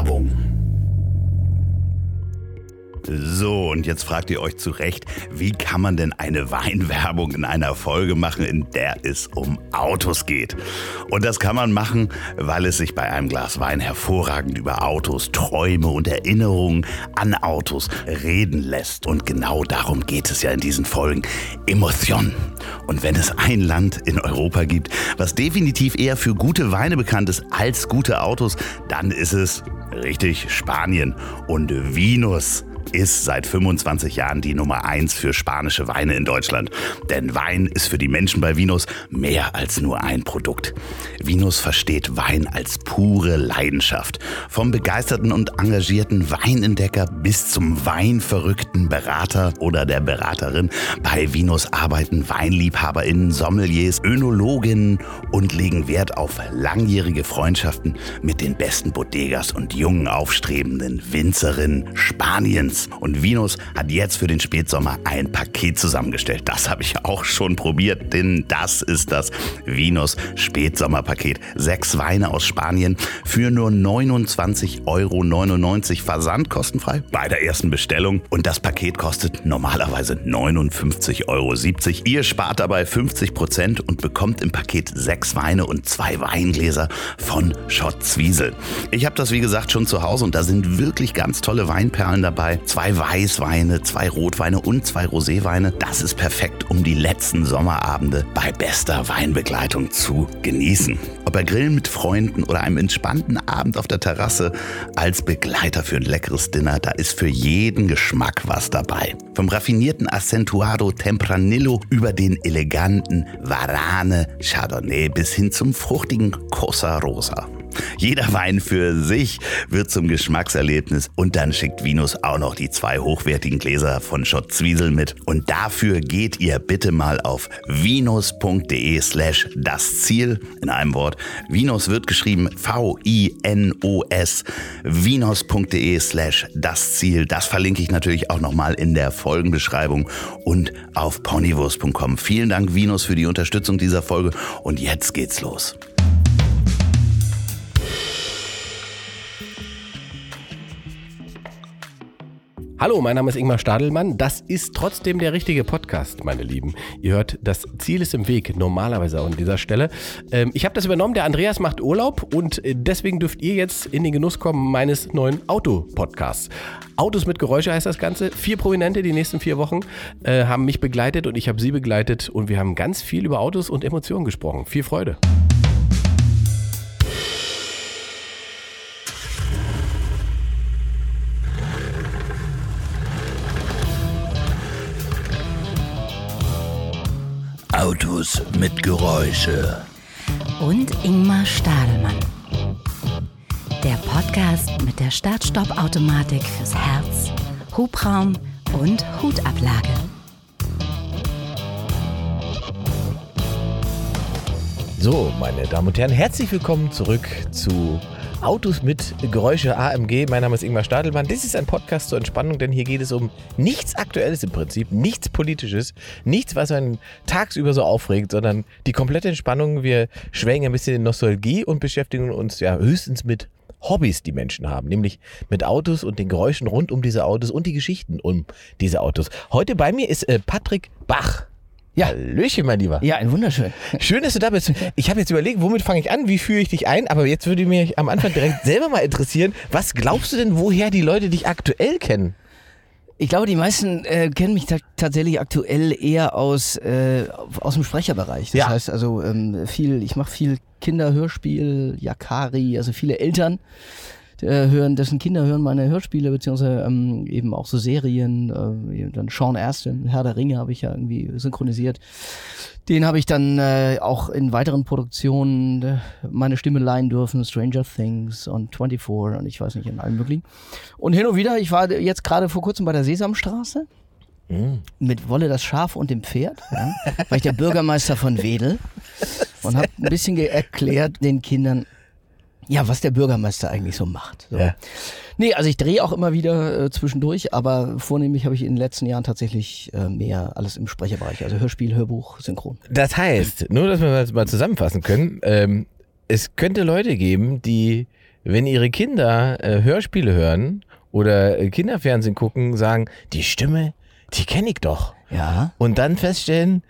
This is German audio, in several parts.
Werbung. So, und jetzt fragt ihr euch zu Recht, wie kann man denn eine Weinwerbung in einer Folge machen, in der es um Autos geht? Und das kann man machen, weil es sich bei einem Glas Wein hervorragend über Autos, Träume und Erinnerungen an Autos reden lässt. Und genau darum geht es ja in diesen Folgen. Emotion. Und wenn es ein Land in Europa gibt, was definitiv eher für gute Weine bekannt ist als gute Autos, dann ist es richtig Spanien und Vinus ist seit 25 Jahren die Nummer 1 für spanische Weine in Deutschland. Denn Wein ist für die Menschen bei Vinus mehr als nur ein Produkt. Vinus versteht Wein als pure Leidenschaft. Vom begeisterten und engagierten Weinentdecker bis zum weinverrückten Berater oder der Beraterin. Bei Vinus arbeiten WeinliebhaberInnen, Sommeliers, Önologinnen und legen Wert auf langjährige Freundschaften mit den besten Bodegas und jungen aufstrebenden Winzerinnen Spaniens. Und Vinus hat jetzt für den Spätsommer ein Paket zusammengestellt. Das habe ich auch schon probiert, denn das ist das Vinus Spätsommerpaket. Sechs Weine aus Spanien für nur 29,99 Euro versandkostenfrei bei der ersten Bestellung. Und das Paket kostet normalerweise 59,70 Euro. Ihr spart dabei 50 Prozent und bekommt im Paket sechs Weine und zwei Weingläser von Schott Zwiesel. Ich habe das wie gesagt schon zu Hause und da sind wirklich ganz tolle Weinperlen dabei zwei Weißweine, zwei Rotweine und zwei Roséweine. Das ist perfekt, um die letzten Sommerabende bei bester Weinbegleitung zu genießen. Ob er grillen mit Freunden oder einem entspannten Abend auf der Terrasse als Begleiter für ein leckeres Dinner, da ist für jeden Geschmack was dabei. Vom raffinierten Accentuado Tempranillo über den eleganten Varane Chardonnay bis hin zum fruchtigen Cosa Rosa. Jeder Wein für sich wird zum Geschmackserlebnis und dann schickt Vinus auch noch die zwei hochwertigen Gläser von Schott Zwiesel mit. Und dafür geht ihr bitte mal auf vinus.de slash das Ziel in einem Wort. Vinus wird geschrieben V-I-N-O-S. Vinus.de slash das Ziel. Das verlinke ich natürlich auch nochmal in der Folgenbeschreibung und auf ponywurst.com. Vielen Dank Vinus für die Unterstützung dieser Folge und jetzt geht's los. Hallo, mein Name ist Ingmar Stadelmann. Das ist trotzdem der richtige Podcast, meine Lieben. Ihr hört, das Ziel ist im Weg, normalerweise auch an dieser Stelle. Ähm, ich habe das übernommen, der Andreas macht Urlaub und äh, deswegen dürft ihr jetzt in den Genuss kommen meines neuen Auto-Podcasts. Autos mit Geräusche heißt das Ganze. Vier Prominente die nächsten vier Wochen äh, haben mich begleitet und ich habe sie begleitet und wir haben ganz viel über Autos und Emotionen gesprochen. Viel Freude. Autos mit Geräusche. Und Ingmar Stadelmann. Der Podcast mit der Start-Stopp-Automatik fürs Herz, Hubraum und Hutablage. So, meine Damen und Herren, herzlich willkommen zurück zu Autos mit Geräusche AMG. Mein Name ist Ingmar Stadelmann. Das ist ein Podcast zur Entspannung, denn hier geht es um nichts Aktuelles im Prinzip, nichts Politisches, nichts, was einen tagsüber so aufregt, sondern die komplette Entspannung. Wir schwängen ein bisschen in Nostalgie und beschäftigen uns ja höchstens mit Hobbys, die Menschen haben, nämlich mit Autos und den Geräuschen rund um diese Autos und die Geschichten um diese Autos. Heute bei mir ist äh, Patrick Bach. Ja, Hallöchen, mein Lieber. Ja, ein wunderschön. Schön, dass du da bist. Ich habe jetzt überlegt, womit fange ich an, wie führe ich dich ein, aber jetzt würde mich am Anfang direkt selber mal interessieren, was glaubst du denn, woher die Leute dich aktuell kennen? Ich glaube, die meisten äh, kennen mich tatsächlich aktuell eher aus, äh, aus dem Sprecherbereich. Das Ja. heißt also ähm, viel, ich mache viel Kinderhörspiel, Yakari, also viele Eltern äh, hören, dessen Kinder hören meine Hörspiele, beziehungsweise ähm, eben auch so Serien. Äh, dann Sean Astin, Herr der Ringe habe ich ja irgendwie synchronisiert. Den habe ich dann äh, auch in weiteren Produktionen äh, meine Stimme leihen dürfen, Stranger Things und 24 und ich weiß nicht, in allen möglichen. Und hin und wieder, ich war jetzt gerade vor kurzem bei der Sesamstraße mit Wolle das Schaf und dem Pferd, ja, war ich der Bürgermeister von Wedel und habe ein bisschen erklärt den Kindern, ja, was der Bürgermeister eigentlich so macht. So. Ja. Nee, also ich drehe auch immer wieder äh, zwischendurch, aber vornehmlich habe ich in den letzten Jahren tatsächlich äh, mehr alles im Sprecherbereich, also Hörspiel, Hörbuch, Synchron. Das heißt, nur dass wir das mal zusammenfassen können, ähm, es könnte Leute geben, die wenn ihre Kinder äh, Hörspiele hören oder äh, Kinderfernsehen gucken, sagen, die Stimme, die kenne ich doch. Ja, Und dann feststellen,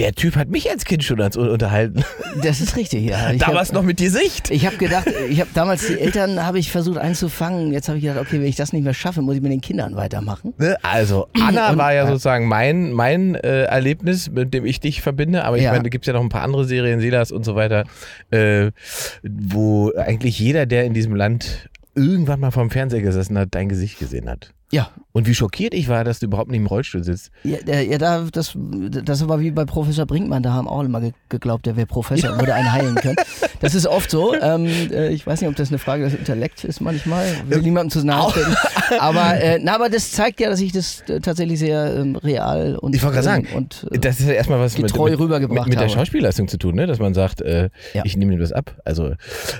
der Typ hat mich als Kind schon als unterhalten. das ist richtig, ja. Ich Damals hab, noch mit Gesicht. Ich habe gedacht, ich habe damals die Eltern habe ich versucht einzufangen. Jetzt habe ich gedacht, okay, wenn ich das nicht mehr schaffe, muss ich mit den Kindern weitermachen. Ne? Also Anna Und- war ja ja. sozusagen mein, mein äh, Erlebnis, mit dem ich dich verbinde. Aber ich Ja. meine, da gibt es ja noch ein paar andere Serien, Silas und so weiter, äh, wo eigentlich jeder, der in diesem Land irgendwann mal vorm Fernseher gesessen hat, dein Gesicht gesehen hat. Ja, Und wie schockiert ich war, dass du überhaupt nicht im Rollstuhl sitzt. ja, ja da, das, das war wie bei Professor Brinkmann. Da haben auch immer ge geglaubt, der wäre Professor und würde einen heilen können. Das ist oft so. Ähm, äh, ich weiß nicht, ob das eine Frage des Intellekts ist manchmal. Will niemandem zu nahe treten. Aber, äh, na, aber das zeigt ja, dass ich das äh, tatsächlich sehr ähm, real und, Ich wollte gerade sagen, und äh, Das ist ja erstmal was mit, rübergebracht mit, mit der. Schauspielleistung zu tun, ne? dass man sagt, äh, Ja. ich nehme ihm das ab. Also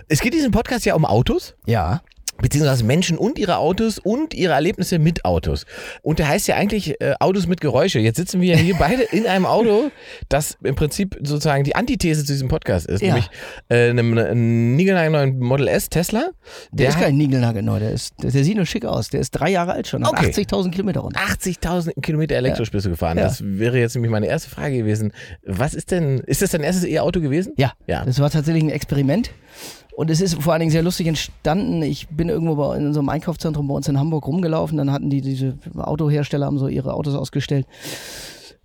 es geht in diesem Podcast ja um Autos. ja. Beziehungsweise Menschen und ihre Autos und ihre Erlebnisse mit Autos. Und der heißt ja eigentlich äh, Autos mit Geräusche. Jetzt sitzen wir ja hier beide in einem Auto, das im Prinzip sozusagen die Antithese zu diesem Podcast ist, Ja. nämlich äh, einem, einem niegelnagelneuen Model S Tesla. Der, ist hat kein Niegelnagelneu, der, ist, der, der sieht nur schick aus. Der ist drei Jahre alt schon, Okay. 80.000 Kilometer runter. 80.000 Kilometer Elektrospitze gefahren. Ja. Das wäre jetzt nämlich meine erste Frage gewesen. Was ist denn, ist das dein erstes E-Auto gewesen? Ja, Ja. das war tatsächlich ein Experiment. Und es ist vor allen Dingen sehr lustig entstanden. Ich bin irgendwo bei, in so einem Einkaufszentrum bei uns in Hamburg rumgelaufen. Dann hatten die diese Autohersteller haben so ihre Autos ausgestellt.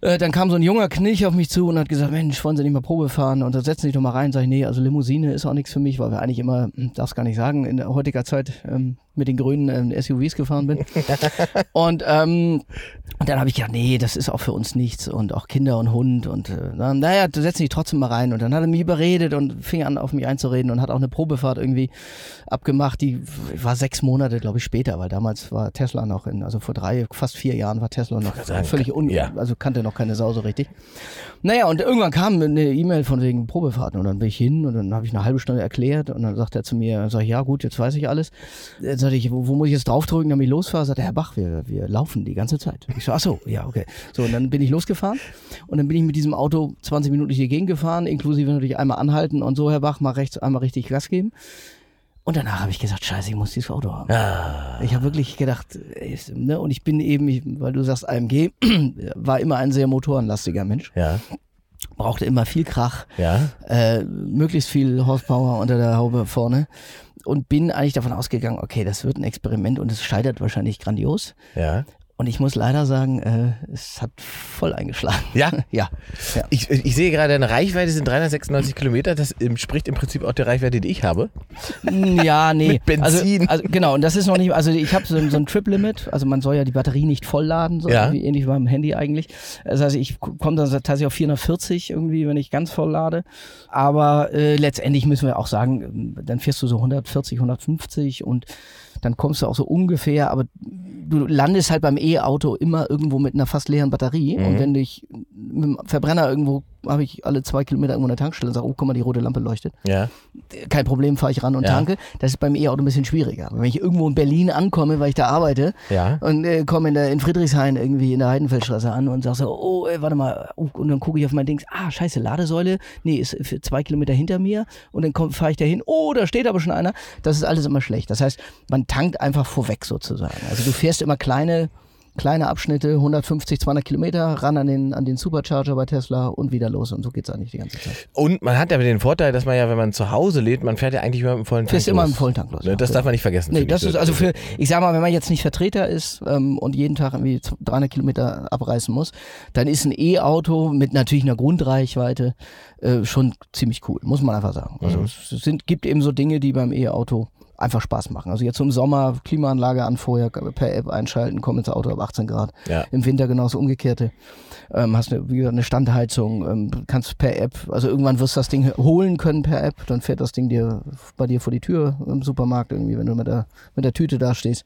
Äh, dann kam so ein junger Knilch auf mich zu und hat gesagt, Mensch, wollen Sie nicht mal Probe fahren? Und da setzen Sie sich doch mal rein. Sag ich, nee, also Limousine ist auch nichts für mich, weil wir eigentlich immer, hm, darf's gar nicht sagen, in der heutiger Zeit ähm, mit den grünen ähm, SUVs gefahren bin. und, ähm, und dann habe ich gedacht, nee, das ist auch für uns nichts und auch Kinder und Hund und äh, na, naja, du setzt dich trotzdem mal rein und dann hat er mich überredet und fing an auf mich einzureden und hat auch eine Probefahrt irgendwie abgemacht, die war sechs Monate, glaube ich, später, weil damals war Tesla noch in, also vor drei, fast vier Jahren war Tesla noch sagen, völlig un, ja. also kannte noch keine Sau so richtig. Naja, und irgendwann kam eine E-Mail von wegen Probefahrten und dann bin ich hin und dann habe ich eine halbe Stunde erklärt und dann sagt er zu mir, sag ich, ja gut, jetzt weiß ich alles. Dann sagte ich, wo, wo muss ich jetzt draufdrücken, damit ich losfahre? Sagt er, Herr Bach, wir, wir laufen die ganze Zeit. Ich so, ach so, ja, okay. So, und dann bin ich losgefahren und dann bin ich mit diesem Auto 20 Minuten durch die Gegend gefahren, inklusive natürlich einmal anhalten und so, Herr Bach, mal rechts einmal richtig Gas geben. Und danach habe ich gesagt, scheiße, ich muss dieses Auto haben. Ah, Ich habe wirklich gedacht, ey, ne, und ich bin eben, ich, weil du sagst AMG, war immer ein sehr motorenlastiger Mensch, ja, brauchte immer viel Krach, ja. äh, möglichst viel Horsepower unter der Haube vorne und bin eigentlich davon ausgegangen, okay, das wird ein Experiment und es scheitert wahrscheinlich grandios. Ja. Und ich muss leider sagen, äh, es hat voll eingeschlagen. Ja? Ja, ja. Ich, ich sehe gerade, eine Reichweite sind 396 Kilometer. Das entspricht im Prinzip auch der Reichweite, die ich habe. Mm, Ja, nee. Mit Benzin. Also, also genau, und das ist noch nicht, also ich habe so, ein- so ein Trip-Limit, also man soll ja die Batterie nicht vollladen, so Ja. ähnlich wie beim Handy eigentlich. Das heißt, ich komme dann tatsächlich auf 440 irgendwie, wenn ich ganz voll lade. Aber äh, letztendlich müssen wir auch sagen, ähm, dann fährst du so 140, 150 und dann kommst du auch so ungefähr, aber du landest halt beim E-Auto immer irgendwo mit einer fast leeren Batterie. Mhm. Und wenn ich mit dem Verbrenner irgendwo, habe ich alle zwei Kilometer irgendwo eine Tankstelle und sage, oh, guck mal, die rote Lampe leuchtet Ja. kein Problem, fahre ich ran und Ja. tanke. Das ist beim E-Auto ein bisschen schwieriger. Wenn ich irgendwo in Berlin ankomme, weil ich da arbeite Ja. und äh, komme in, der- in Friedrichshain irgendwie in der Heidenfeldstraße an und sage so, oh, ey, warte mal, oh, und dann gucke ich auf mein Dings, ah, scheiße, Ladesäule, nee, ist für zwei Kilometer hinter mir und dann fahre ich da hin, oh, da steht aber schon einer. Das ist alles immer schlecht. Das heißt, man tankt einfach vorweg sozusagen. Also du fährst immer kleine kleine Abschnitte, 150, 200 Kilometer, ran an den, an den Supercharger bei Tesla und wieder los. Und so geht's eigentlich die ganze Zeit. Und man hat aber den Vorteil, dass man ja, wenn man zu Hause lädt, man fährt ja eigentlich immer einem vollen Tank Fährst immer im Volltank los. Ne, ja. Das darf man nicht vergessen. Nee, das ich. ist also für, ich sag mal, wenn man jetzt nicht Vertreter ist ähm, und jeden Tag irgendwie 300 Kilometer abreißen muss, dann ist ein E-Auto mit natürlich einer Grundreichweite äh, schon ziemlich cool, muss man einfach sagen. Also Mhm. es sind, gibt eben so Dinge, die beim E-Auto einfach Spaß machen. Also jetzt im Sommer Klimaanlage an vorher per App einschalten, komm ins Auto ab 18 Grad. Ja. Im Winter genau das Umgekehrte. Ähm, hast eine, wie gesagt, eine Standheizung, ähm, kannst per App, also irgendwann wirst du das Ding holen können per App, dann fährt das Ding dir bei dir vor die Tür im Supermarkt irgendwie, wenn du mit der, mit der Tüte da stehst.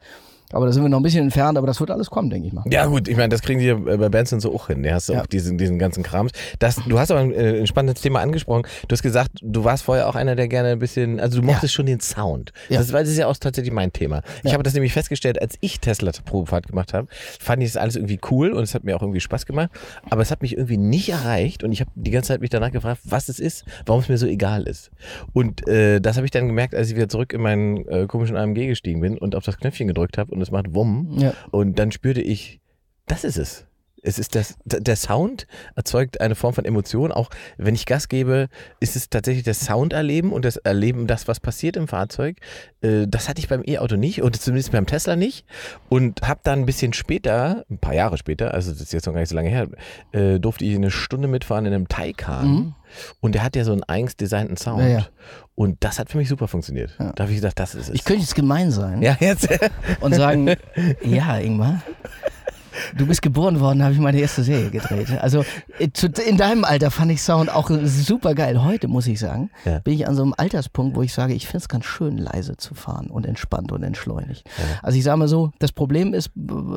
Aber da sind wir noch ein bisschen entfernt, aber das wird alles kommen, denke ich mal. Ja gut, ich meine, das kriegen die äh, bei Benson so auch hin. Da hast du Ja. auch diesen, diesen ganzen Krams. Das, du hast aber ein, äh, ein spannendes Thema angesprochen. Du hast gesagt, du warst vorher auch einer, der gerne ein bisschen, also du mochtest schon den Sound. Ja. Das, das ist ja auch tatsächlich mein Thema. Ich habe das nämlich festgestellt, als ich Tesla-Probefahrt gemacht habe, fand ich das alles irgendwie cool und es hat mir auch irgendwie Spaß gemacht. Aber es hat mich irgendwie nicht erreicht und ich habe die ganze Zeit mich danach gefragt, was es ist, warum es mir so egal ist. Und äh, das habe ich dann gemerkt, als ich wieder zurück in meinen äh, komischen AMG gestiegen bin und auf das Knöpfchen gedrückt habe und es macht Wumm. Ja. Und dann spürte ich, das ist es. Es ist das, der Sound erzeugt eine Form von Emotion. Auch wenn ich Gas gebe, ist es tatsächlich das Sounderleben und das Erleben, das, was passiert im Fahrzeug. Äh, Das hatte ich beim E-Auto nicht und zumindest beim Tesla nicht. Und habe dann ein bisschen später, ein paar Jahre später, also das ist jetzt noch gar nicht so lange her, äh, durfte ich eine Stunde mitfahren in einem Taycan. Mhm. Und der hat ja so einen eigens designten Sound. Ja, ja. Und das hat für mich super funktioniert. Da habe ich gesagt, das ist es. Ich könnte jetzt gemein sein ja, jetzt. und sagen, ja, Ingmar, du bist geboren worden, habe ich meine erste Serie gedreht. Also äh, in deinem Alter fand ich Sound auch super geil. Heute muss ich sagen, Ja. bin ich an so einem Alterspunkt, wo ich sage, ich finde es ganz schön, leise zu fahren und entspannt und entschleunigt. Also ich sage mal so, das Problem ist,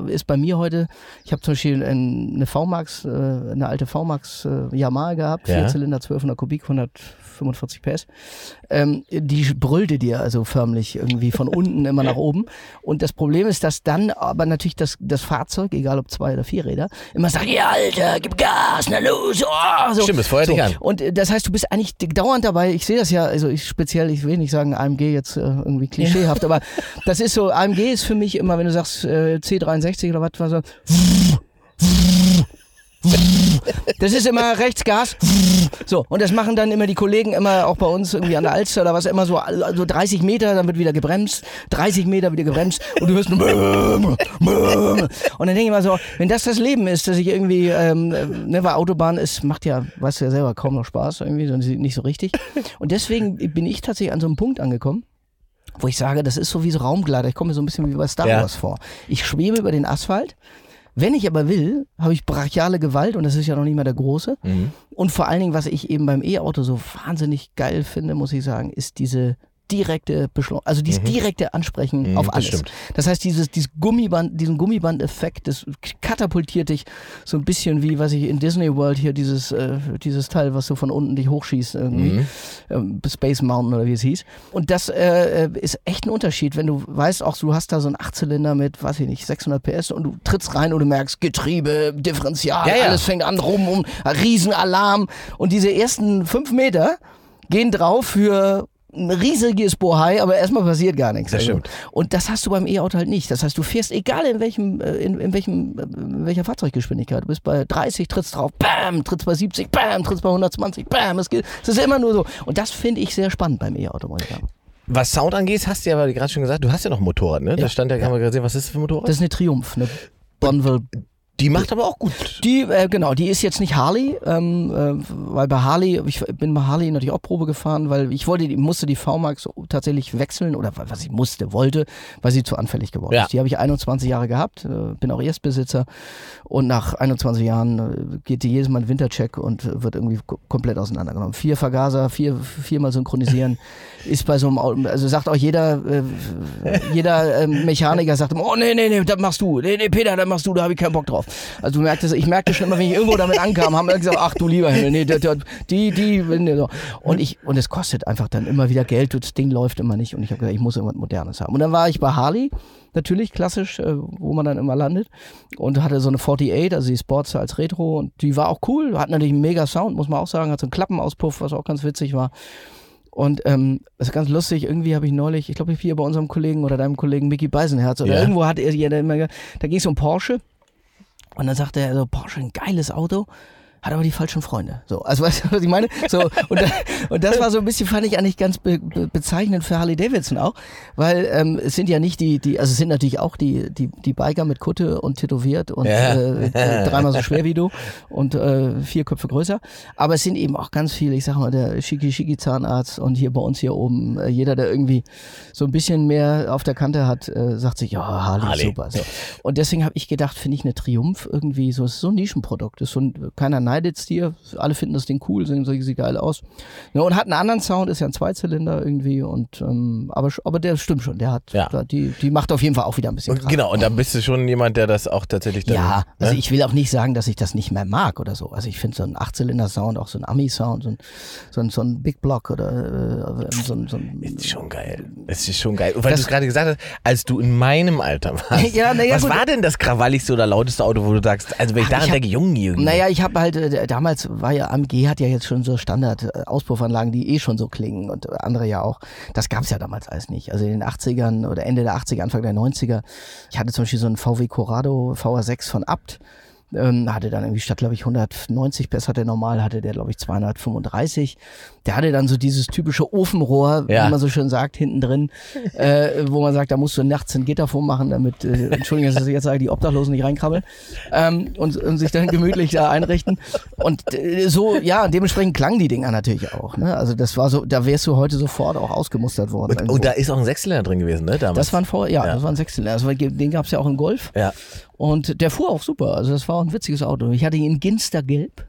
ist bei mir heute, ich habe zum Beispiel ein- eine VMAX, äh, eine alte VMAX äh, Yamaha gehabt, Ja. Vierzylinder, 1200 Kubik, 145 PS. Ähm, die brüllte dir also förmlich irgendwie von unten immer nach oben. Und das Problem ist, dass dann aber natürlich das, das Fahrzeug, egal ob zwei oder vier Räder, immer sagt, ja Alter, gib Gas, na los. Oh, so. Stimmt, es feuert so. dich an. Und äh, das heißt, du bist eigentlich dauernd dabei, ich sehe das ja, also ich speziell, ich will nicht sagen AMG jetzt äh, irgendwie klischeehaft, aber das ist so, AMG ist für mich immer, wenn du sagst äh, C63 oder was, was so, das ist immer rechts Gas. So, und das machen dann immer die Kollegen immer auch bei uns irgendwie an der Alster oder was immer so, also 30 Meter, dann wird wieder gebremst, 30 Meter wieder gebremst und du hörst nur und dann denke ich mal so, wenn das das Leben ist, dass ich irgendwie, ähm, äh, ne, weil Autobahn ist, macht ja, weißt du ja selber, kaum noch Spaß irgendwie, sondern nicht so richtig. Und deswegen bin ich tatsächlich an so einem Punkt angekommen, wo ich sage, das ist so wie so Raumgleiter. Ich komme mir so ein bisschen wie bei Star Ja. Wars vor. Ich schwebe über den Asphalt. Wenn ich aber will, habe ich brachiale Gewalt und das ist ja noch nicht mal der große. Mhm. Und vor allen Dingen, was ich eben beim E-Auto so wahnsinnig geil finde, muss ich sagen, ist diese direkte Beschleunigung, also dieses direkte Ansprechen Mhm, auf das alles. stimmt. Das heißt, dieses, dieses Gummiband, diesen Gummiband-Effekt, das katapultiert dich so ein bisschen wie, was ich in Disney World hier dieses, äh, dieses Teil, was so von unten dich hochschießt, irgendwie. Mhm. Ähm, Space Mountain oder wie es hieß. Und das äh, äh, ist echt ein Unterschied, wenn du weißt, auch du hast da so einen Achtzylinder mit, weiß ich nicht, 600 PS und du trittst rein und du merkst Getriebe, Differential, Ja, ja. alles fängt an rum, um Riesenalarm. Und diese ersten fünf Meter gehen drauf für ein riesiges Bohai, aber erstmal passiert gar nichts. Das Also, stimmt. Und das hast du beim E-Auto halt nicht. Das heißt, du fährst, egal in welchem, äh, in, in welchem, äh, in welcher Fahrzeuggeschwindigkeit, du bist bei 30, trittst drauf, bam, trittst bei 70, bam, trittst bei 120, bam, es geht, es ist immer nur so. Und das finde ich sehr spannend beim E-Auto, muss ich sagen. Was Sound angeht, hast du ja aber gerade schon gesagt, du hast ja noch ein Motorrad, ne? Da Ja. stand ja, haben wir gerade gesehen, was ist das für ein Motorrad? Das ist eine Triumph, eine Bonville die macht aber auch gut. Die, äh, genau, die ist jetzt nicht Harley, ähm, äh, weil bei Harley, ich bin bei Harley natürlich auch Probe gefahren, weil ich wollte, die, musste die V-Max tatsächlich wechseln oder was ich musste, wollte, weil sie zu anfällig geworden Ja. ist. Die habe ich 21 Jahre gehabt, äh, bin auch Erstbesitzer und nach 21 Jahren äh, geht die jedes Mal ein Wintercheck und wird irgendwie ko- komplett auseinandergenommen. Vier Vergaser, vier, viermal synchronisieren, ist bei so einem Auto, also sagt auch jeder, äh, jeder äh, Mechaniker sagt immer, oh nee, nee, nee, das machst du, nee, nee, Peter, das machst du, da habe ich keinen Bock drauf. Also du merktest, ich merkte schon immer, wenn ich irgendwo damit ankam, haben wir gesagt, ach du lieber Himmel, nee, die, die, nee, so. und ich, und es kostet einfach dann immer wieder Geld, das Ding läuft immer nicht und ich habe gesagt, ich muss irgendwas Modernes haben. Und dann war ich bei Harley, natürlich klassisch, äh, wo man dann immer landet und hatte so eine 48, also die Sportster als Retro und die war auch cool, hat natürlich einen mega Sound, muss man auch sagen, hat so einen Klappenauspuff, was auch ganz witzig war. Und ähm, das ist ganz lustig, irgendwie habe ich neulich, ich glaube hier bei unserem Kollegen oder deinem Kollegen Mickey Beisenherz oder Ja. irgendwo hat er, ja, der immer, da ging es um Porsche und dann sagte er so, Porsche, ein geiles Auto, hat aber die falschen Freunde. So, also weißt du, was ich meine? So, und, da, und das war so ein bisschen, fand ich eigentlich ganz be, be, bezeichnend für Harley Davidson auch, weil ähm, es sind ja nicht die, die, also es sind natürlich auch die, die, die Biker mit Kutte und tätowiert und Ja. äh, äh, dreimal so schwer wie du und äh, vier Köpfe größer. Aber es sind eben auch ganz viele, ich sag mal, der Schiki-Schiki-Zahnarzt und hier bei uns hier oben, äh, jeder, der irgendwie so ein bisschen mehr auf der Kante hat, äh, sagt sich, ja, Harley, Harley. super. So. Und deswegen habe ich gedacht, finde ich eine Triumph irgendwie so, ist so ein Nischenprodukt. Ist so ein, keiner verneidet's dir. Alle finden das Ding cool, sehen, sieht geil aus. Ja, und hat einen anderen Sound, ist ja ein Zweizylinder irgendwie. Und ähm, aber, aber der stimmt schon, der hat Ja. da, die, die macht auf jeden Fall auch wieder ein bisschen Krach. genau, und da bist du schon jemand, der das auch tatsächlich dann. Ja, also ne? ich will auch nicht sagen, dass ich das nicht mehr mag oder so. Also ich finde so ein Achtzylinder-Sound, auch so ein Ami-Sound, so ein, so ein, so ein Big Block oder äh, so ein, so ein ist schon geil. Es ist schon geil. Und weil du es gerade gesagt hast, als du in meinem Alter warst. Ja, na ja, was gut. war denn das krawalligste oder lauteste Auto, wo du sagst, also wenn ich Ach, daran ich hab- denke, Junge, Junge. Naja, ich habe halt, äh, damals war ja, AMG hat ja jetzt schon so Standard-Auspuffanlagen, die eh schon so klingen und andere ja auch. Das gab's ja damals alles nicht. Also in den 80ern oder Ende der 80er, Anfang der 90er. Ich hatte zum Beispiel so einen VW Corrado VR6 von Abt. Ähm, hatte dann irgendwie statt, glaube ich, 190 PS hat der normal, hatte der, glaube ich, 235. Der hatte dann so dieses typische Ofenrohr, Ja. wie man so schön sagt, hinten drin, äh, wo man sagt, da musst du nachts ein Gitter vormachen, damit, äh, Entschuldigung, dass ich jetzt sage, die Obdachlosen nicht reinkrabbeln ähm, und, und sich dann gemütlich da einrichten. Und äh, so, ja, dementsprechend klangen die Dinger natürlich auch. Ne? Also das war so, da wärst du heute sofort auch ausgemustert worden. und, irgendwo. und da ist auch ein Sechszylinder drin gewesen, ne? Damals. das waren vor, ja, Ja. das waren Sechszylinder. Also, den gab's ja auch im Golf. ja. Und der fuhr auch super. Also das war auch ein witziges Auto. Ich hatte ihn in Ginstergelb.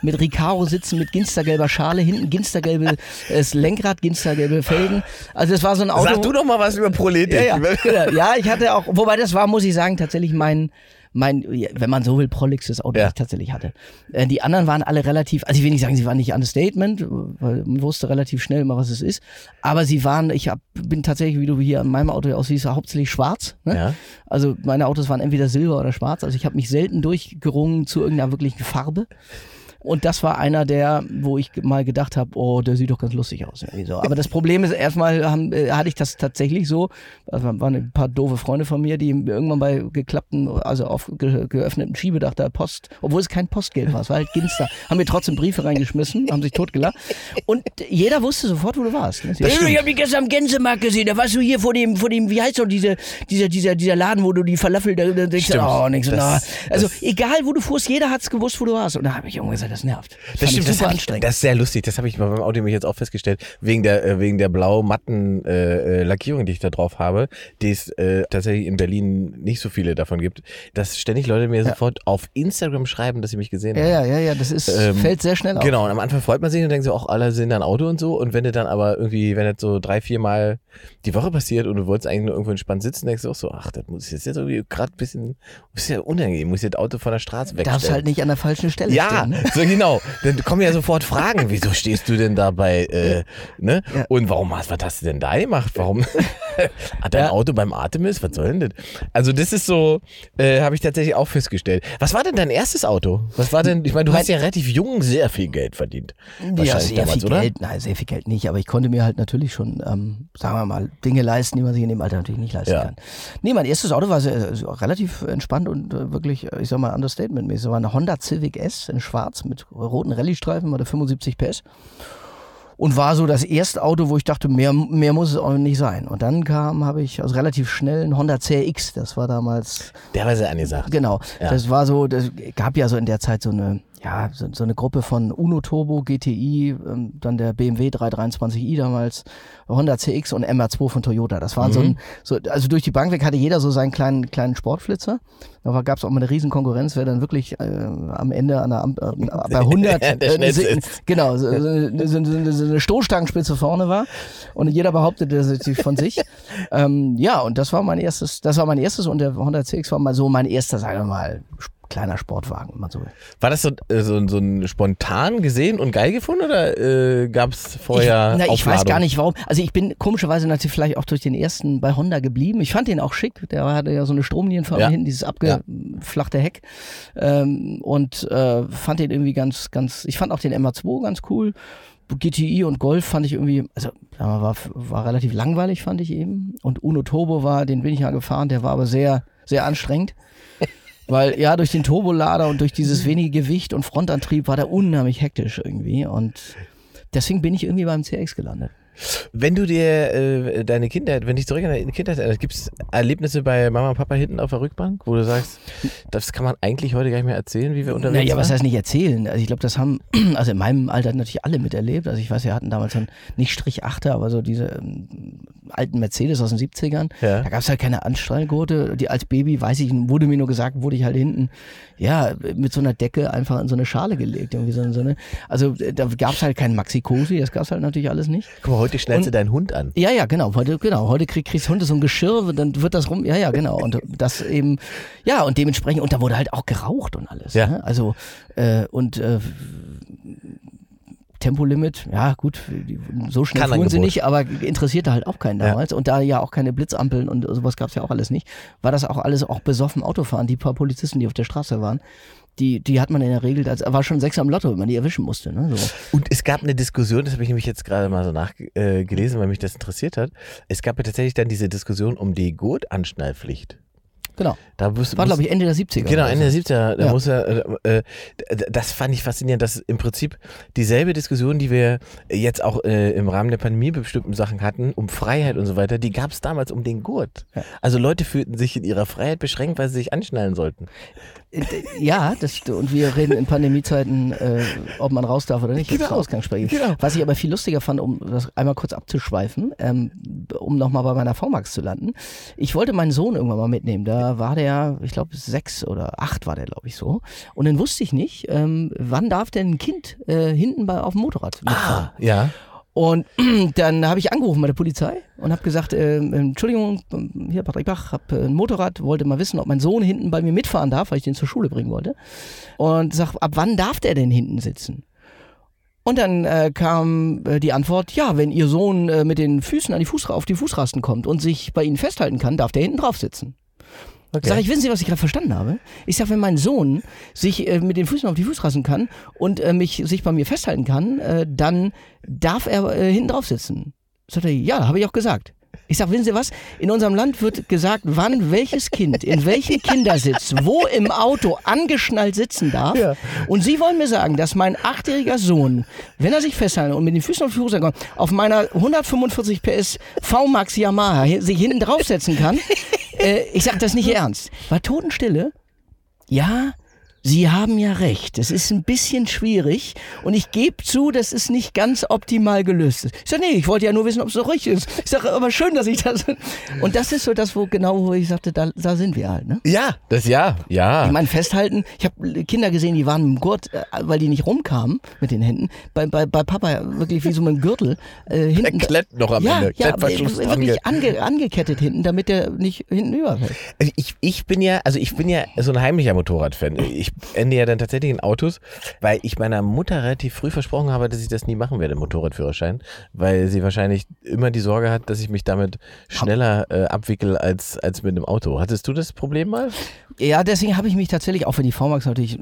Mit Recaro sitzen, mit ginstergelber Schale, hinten ginstergelbe das Lenkrad, ginstergelbe Felgen. Also das war so ein Auto. Sag du doch mal was über Proletik. ja, ja, ja, ich hatte auch, wobei das war, muss ich sagen, tatsächlich mein, mein, wenn man so will, proligstes Auto, Ja. das ich tatsächlich hatte. Äh, die anderen waren alle relativ, also ich will nicht sagen, sie waren nicht understatement, weil man wusste relativ schnell immer, was es ist. Aber sie waren, ich hab, bin tatsächlich, wie du hier an meinem Auto aussiehst, hauptsächlich schwarz. Ne? Ja. Also meine Autos waren entweder silber oder schwarz. Also ich habe mich selten durchgerungen zu irgendeiner wirklichen Farbe. Und das war einer der, wo ich mal gedacht habe, oh, der sieht doch ganz lustig aus. Irgendwie so. Aber das Problem ist, erstmal haben, äh, hatte ich das tatsächlich so. Also waren ein paar doofe Freunde von mir, die irgendwann bei geklappten, also auf ge geöffneten Schiebedach da Post, obwohl es kein Postgeld war, es war halt Ginster, haben mir trotzdem Briefe reingeschmissen, haben sich totgelacht. Und jeder wusste sofort, wo du warst. Ne? ich habe dich gestern am Gänsemarkt gesehen, da warst du hier vor dem, vor dem, wie heißt doch diese, dieser, dieser, dieser Laden, wo du die Falafel, da, da denkst du, Stimmt. oh, nix, Das- na. Also das- egal, wo du fuhrst, jeder hat's gewusst, wo du warst. Und da habe ich irgendwann gesagt, das nervt. Das fand stimmt, das, super hab ich, anstrengend. das ist sehr lustig. Das habe ich bei meinem Auto nämlich jetzt auch festgestellt. Wegen der, äh, wegen der blau-matten äh, äh, Lackierung, die ich da drauf habe, die es äh, tatsächlich in Berlin nicht so viele davon gibt, dass ständig Leute mir sofort auf Instagram schreiben, dass sie mich gesehen ja, haben. ja, ja, ja, das ist, Ähm, fällt sehr schnell auf. Genau, und am Anfang freut man sich und denkt so, auch alle sehen da ein Auto und so. Und wenn du dann aber irgendwie, wenn das so drei, vier Mal die Woche passiert und du wolltest eigentlich nur irgendwo entspannt sitzen, denkst du auch so, ach, das muss jetzt jetzt irgendwie gerade ein bisschen, ist ja unangenehm, muss das Auto von der Straße wegstellen. Darfst halt nicht an der falschen Stelle Ja, stehen. Ne? so genau. Dann kommen ja sofort Fragen. Wieso stehst du denn da bei, äh, ne? Ja. Und warum hast, was hast du denn da gemacht? Warum hat dein Ja. Auto beim Artemis? Was soll denn das? Also das ist so, äh, habe ich tatsächlich auch festgestellt. Was war denn dein erstes Auto? Was war denn, ich meine, du hast ja relativ jung sehr viel Geld verdient. Ja, Wahrscheinlich sehr damals, viel oder? Geld, nein, sehr viel Geld nicht, aber ich konnte mir halt natürlich schon, ähm, sagen wir mal, Dinge leisten, die man sich in dem Alter natürlich nicht leisten Ja. kann. Nee, mein erstes Auto war sehr, sehr, relativ entspannt und äh, wirklich, äh, ich sag mal, Understatement-mäßig. Es war eine Honda Civic S in schwarz mit roten Rallye-Streifen, hatte 75 PS. Und war so das erste Auto, wo ich dachte, mehr, mehr muss es auch nicht sein. Und dann kam, habe ich also relativ schnell ein Honda CRX. Das war damals Der war sehr angesagt. Genau. Ja. Das war so, das gab ja so in der Zeit so eine, ja, so, so eine Gruppe von Uno Turbo, GTI, ähm, dann der BMW 323i damals, Honda CX und MR2 von Toyota. Das waren so Mhm. ein, so, also durch die Bank weg hatte jeder so seinen kleinen, kleinen Sportflitzer. Da gab es auch mal eine riesen Konkurrenz, wer dann wirklich äh, am Ende an der, äh, bei 100 Der äh, genau, so, so, so, so, so eine Stoßstangenspitze vorne war und jeder behauptete das natürlich von sich. ähm, ja, und das war mein erstes, das war mein erstes und der Honda CX war mal so mein erster, sagen wir mal, sp- kleiner Sportwagen, wenn man so will. War das so, äh, so, so ein spontan gesehen und geil gefunden oder äh, gab es vorher ich, na, ich weiß gar nicht warum. Also ich bin komischerweise natürlich vielleicht auch durch den ersten bei Honda geblieben. Ich fand den auch schick. Der hatte ja so eine Stromlinienfarbe Ja. hinten, dieses abgeflachte Heck. Ähm, und äh, fand den irgendwie ganz, ganz, ich fand auch den MA2 ganz cool. GTI und Golf fand ich irgendwie, also war, war relativ langweilig, fand ich eben. Und Uno Turbo war, den bin ich ja gefahren, der war aber sehr, sehr anstrengend. Weil ja, durch den Turbolader und durch dieses wenige Gewicht und Frontantrieb war der unheimlich hektisch irgendwie. Und deswegen bin ich irgendwie beim CX gelandet. Wenn du dir äh, deine Kindheit, wenn dich zurück an deine Kindheit erinnerst, gibt es Erlebnisse bei Mama und Papa hinten auf der Rückbank, wo du sagst, das kann man eigentlich heute gar nicht mehr erzählen, wie wir unterwegs Naja, waren? was heißt nicht erzählen? Also ich glaube, das haben, also in meinem Alter natürlich alle miterlebt. Also ich weiß, wir hatten damals dann nicht Strich 8 aber so diese ähm, alten Mercedes aus den 70ern. Ja. Da gab es halt keine Anstrahlgurte. Die als Baby, weiß ich, wurde mir nur gesagt, wurde ich halt hinten, ja, mit so einer Decke einfach in so eine Schale gelegt. Irgendwie so, eine, also äh, da gab es halt keinen Maxi-Cosi, das gab es halt natürlich alles nicht. Guck mal, heute schnellst du deinen Hund an. Ja, ja, genau. Heute, genau. Heute krieg, kriegst Hunde so ein Geschirr, dann wird das rum. Ja, ja, genau. Und das eben, ja, und dementsprechend, und da wurde halt auch geraucht und alles. Ja. Ne? Also, äh, und äh, Tempolimit, ja gut, so schnell fuhren sie nicht, aber interessierte halt auch keinen Ja. damals. Und da ja auch keine Blitzampeln und sowas gab es ja auch alles nicht, war das auch alles auch besoffen Autofahren. Die paar Polizisten, die auf der Straße waren, die, die hat man in der Regel, das war schon sechs am Lotto, wenn man die erwischen musste. Ne? So. Und es gab eine Diskussion, das habe ich nämlich jetzt gerade mal so nachgelesen, äh, weil mich das interessiert hat. Es gab ja tatsächlich dann diese Diskussion um die Gurtanschnallpflicht. Genau. Da wusste, War, glaube ich, Ende der 70er. Genau, Ende so. der 70er, da Ja. muss er, äh, äh, das fand ich faszinierend, dass im Prinzip dieselbe Diskussion, die wir jetzt auch äh, im Rahmen der Pandemie bei bestimmten Sachen hatten, um Freiheit und so weiter, die gab es damals um den Gurt. Ja. Also Leute fühlten sich in ihrer Freiheit beschränkt, weil sie sich anschnallen sollten. Äh, Ja, das, und wir reden in Pandemiezeiten, äh, ob man raus darf oder nicht, Genau. Ausgangssprech. Genau. Was ich aber viel lustiger fand, um das einmal kurz abzuschweifen, ähm, um nochmal bei meiner VMAX zu landen. Ich wollte meinen Sohn irgendwann mal mitnehmen. Da war der, ich glaube, sechs oder acht war der, glaube ich, so. Und dann wusste ich nicht, ähm, wann darf denn ein Kind äh, hinten bei, auf dem Motorrad mitfahren. ja. Und dann habe ich angerufen bei der Polizei und habe gesagt, äh, Entschuldigung, hier Patrick Bach, habe ein Motorrad, wollte mal wissen, ob mein Sohn hinten bei mir mitfahren darf, weil ich den zur Schule bringen wollte. Und sag, ab wann darf der denn hinten sitzen? Und dann äh, kam äh, die Antwort, ja, wenn Ihr Sohn äh, mit den Füßen an die Fuß, auf die Fußrasten kommt und sich bei Ihnen festhalten kann, darf der hinten drauf sitzen. Okay. Sag ich, wissen Sie, was ich gerade verstanden habe? Ich sag, wenn mein Sohn sich äh, mit den Füßen auf die Fußrasten kann und äh, mich sich bei mir festhalten kann, äh, dann darf er äh, hinten drauf sitzen. Sagt er, ja, habe ich auch gesagt. Ich sag, wissen Sie was? In unserem Land wird gesagt, wann welches Kind in welchem Kindersitz wo im Auto angeschnallt sitzen darf. Ja. Und Sie wollen mir sagen, dass mein achtjähriger Sohn, wenn er sich festhält und mit den Füßen auf die Fußrasten kommt, auf meiner 145 PS V-Max Yamaha sich hinten draufsetzen kann? äh, ich sag das nicht ernst. War Totenstille? Ja, Sie haben ja recht. Es ist ein bisschen schwierig und ich gebe zu, dass es nicht ganz optimal gelöst ist. Ich sage, nee, ich wollte ja nur wissen, ob es so richtig ist. Ich sage, aber schön, dass ich das. Und das ist so das, wo genau, wo ich sagte, da, da sind wir halt. Ne? ja, das ja, ja. Ich meine, festhalten, ich habe Kinder gesehen, die waren mit dem Gurt, äh, weil die nicht rumkamen mit den Händen. Bei, bei, bei Papa wirklich wie so mit dem Gürtel. Äh, hinten Der Klett noch am ja, Ende. ja, ge- wirklich ange, angekettet hinten, damit der nicht hinten überfällt. Also ich, ich bin ja, also ich bin ja so ein heimlicher Motorradfan. Ich ende ja dann tatsächlich in Autos, weil ich meiner Mutter relativ früh versprochen habe, dass ich das nie machen werde, Motorradführerschein, weil sie wahrscheinlich immer die Sorge hat, dass ich mich damit schneller äh, abwickel als, als mit einem Auto. Hattest du das Problem mal? Ja, deswegen habe ich mich tatsächlich, auch für die VMAX natürlich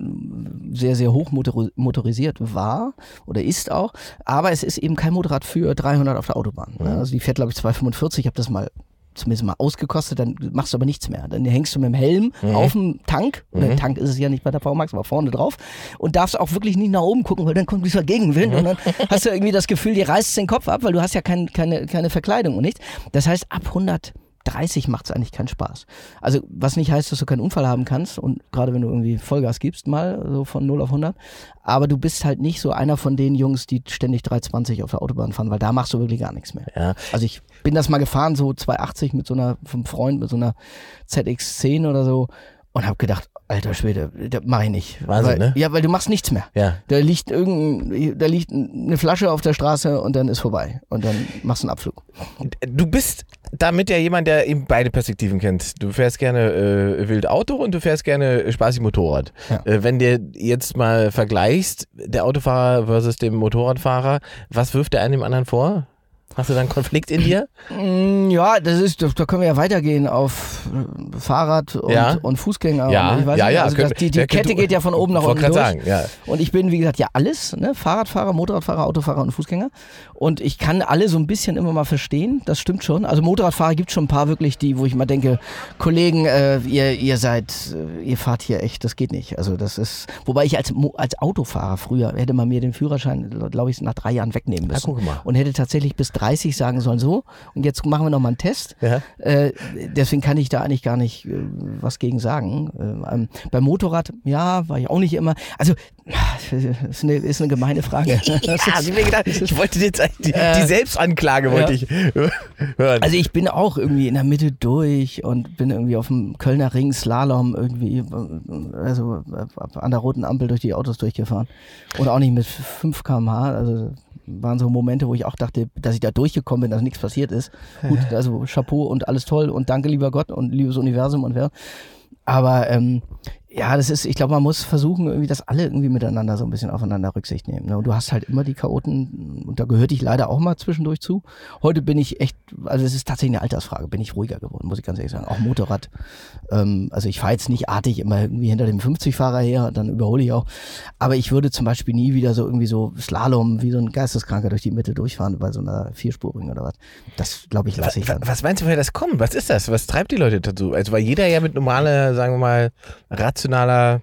sehr, sehr hoch motor motorisiert war oder ist auch, aber es ist eben kein Motorrad für 300 auf der Autobahn. Ne? Also die fährt, glaube ich, 245, ich habe das mal zumindest mal ausgekostet, dann machst du aber nichts mehr. Dann hängst du mit dem Helm auf dem Tank, oder Tank ist es ja nicht bei der VMAX, aber vorne drauf. Und darfst auch wirklich nicht nach oben gucken, weil dann kommt dieser Gegenwind und dann hast du irgendwie das Gefühl, dir reißt den Kopf ab, weil du hast ja kein, keine, keine Verkleidung und nichts. Das heißt, ab 100 30 macht es eigentlich keinen Spaß. Also was nicht heißt, dass du keinen Unfall haben kannst und gerade wenn du irgendwie Vollgas gibst mal, so von 0 auf 100, aber du bist halt nicht so einer von den Jungs, die ständig 320 auf der Autobahn fahren, weil da machst du wirklich gar nichts mehr. Ja. Also ich bin das mal gefahren, so 280 mit so einer, vom Freund, mit so einer ZX10 oder so und habe gedacht, alter Schwede, das mach ich nicht. Wahnsinn, weil, ne? Ja, weil du machst nichts mehr. Ja. Da liegt irgendein, da liegt eine Flasche auf der Straße und dann ist vorbei. Und dann machst du einen Abflug. Du bist damit ja jemand, der eben beide Perspektiven kennt. Du fährst gerne äh, wild Auto und du fährst gerne spaßig Motorrad. Ja. Äh, wenn dir jetzt mal vergleichst, der Autofahrer versus dem Motorradfahrer, was wirft der einen dem anderen vor? Hast du da einen Konflikt in dir? Mm, Ja, das ist, da können wir ja weitergehen auf äh, Fahrrad und, Ja. und Fußgänger. Ja, und ja, ja, Also können das, die die ja, Kette du- geht ja von oben nach unten durch. sagen, ja. Und ich bin, wie gesagt, ja alles, ne? Fahrradfahrer, Motorradfahrer, Autofahrer und Fußgänger. Und ich kann alle so ein bisschen immer mal verstehen, das stimmt schon. Also Motorradfahrer gibt schon ein paar wirklich, die, wo ich mal denke, Kollegen, äh, ihr, ihr seid, äh, ihr fahrt hier echt, das geht nicht. Also das ist, wobei ich als, als Autofahrer früher hätte man mir den Führerschein, glaube ich, nach drei Jahren wegnehmen müssen. guck mal. Und hätte tatsächlich bis 30 sagen sollen, so, und jetzt machen wir nochmal einen Test. Ja. Äh, deswegen kann ich da eigentlich gar nicht äh, was gegen sagen. Äh, ähm, beim Motorrad, ja, war ich auch nicht immer. Also, ist eine, ist eine gemeine Frage. Ja, mir gedacht, ich wollte jetzt die, Äh, die Selbstanklage wollte ich hören. Also ich bin auch irgendwie in der Mitte durch und bin irgendwie auf dem Kölner Ring Slalom irgendwie äh, also äh, an der roten Ampel durch die Autos durchgefahren. Und auch nicht mit 5 km/h. Also waren so Momente, wo ich auch dachte, dass ich da durchgekommen bin, dass nichts passiert ist. Gut, also Chapeau und alles toll und danke lieber Gott und liebes Universum und wer. Aber ähm, ja, das ist, ich glaube, man muss versuchen, irgendwie, dass alle irgendwie miteinander so ein bisschen aufeinander Rücksicht nehmen. Ne? Und du hast halt immer die Chaoten, und da gehörte ich leider auch mal zwischendurch zu. Heute bin ich echt, also es ist tatsächlich eine Altersfrage, bin ich ruhiger geworden, muss ich ganz ehrlich sagen. Auch Motorrad. Ähm, also ich fahre jetzt nicht artig immer irgendwie hinter dem 50-Fahrer her, dann überhole ich auch. Aber ich würde zum Beispiel nie wieder so irgendwie so Slalom wie so ein Geisteskranker durch die Mitte durchfahren bei so einer Vierspurigen oder was. Das, glaube ich, lasse ich Was, dann. was meinst du, woher das kommt? Was ist das? Was treibt die Leute dazu? Also, weil jeder ja mit normaler, sagen wir mal, rationaler,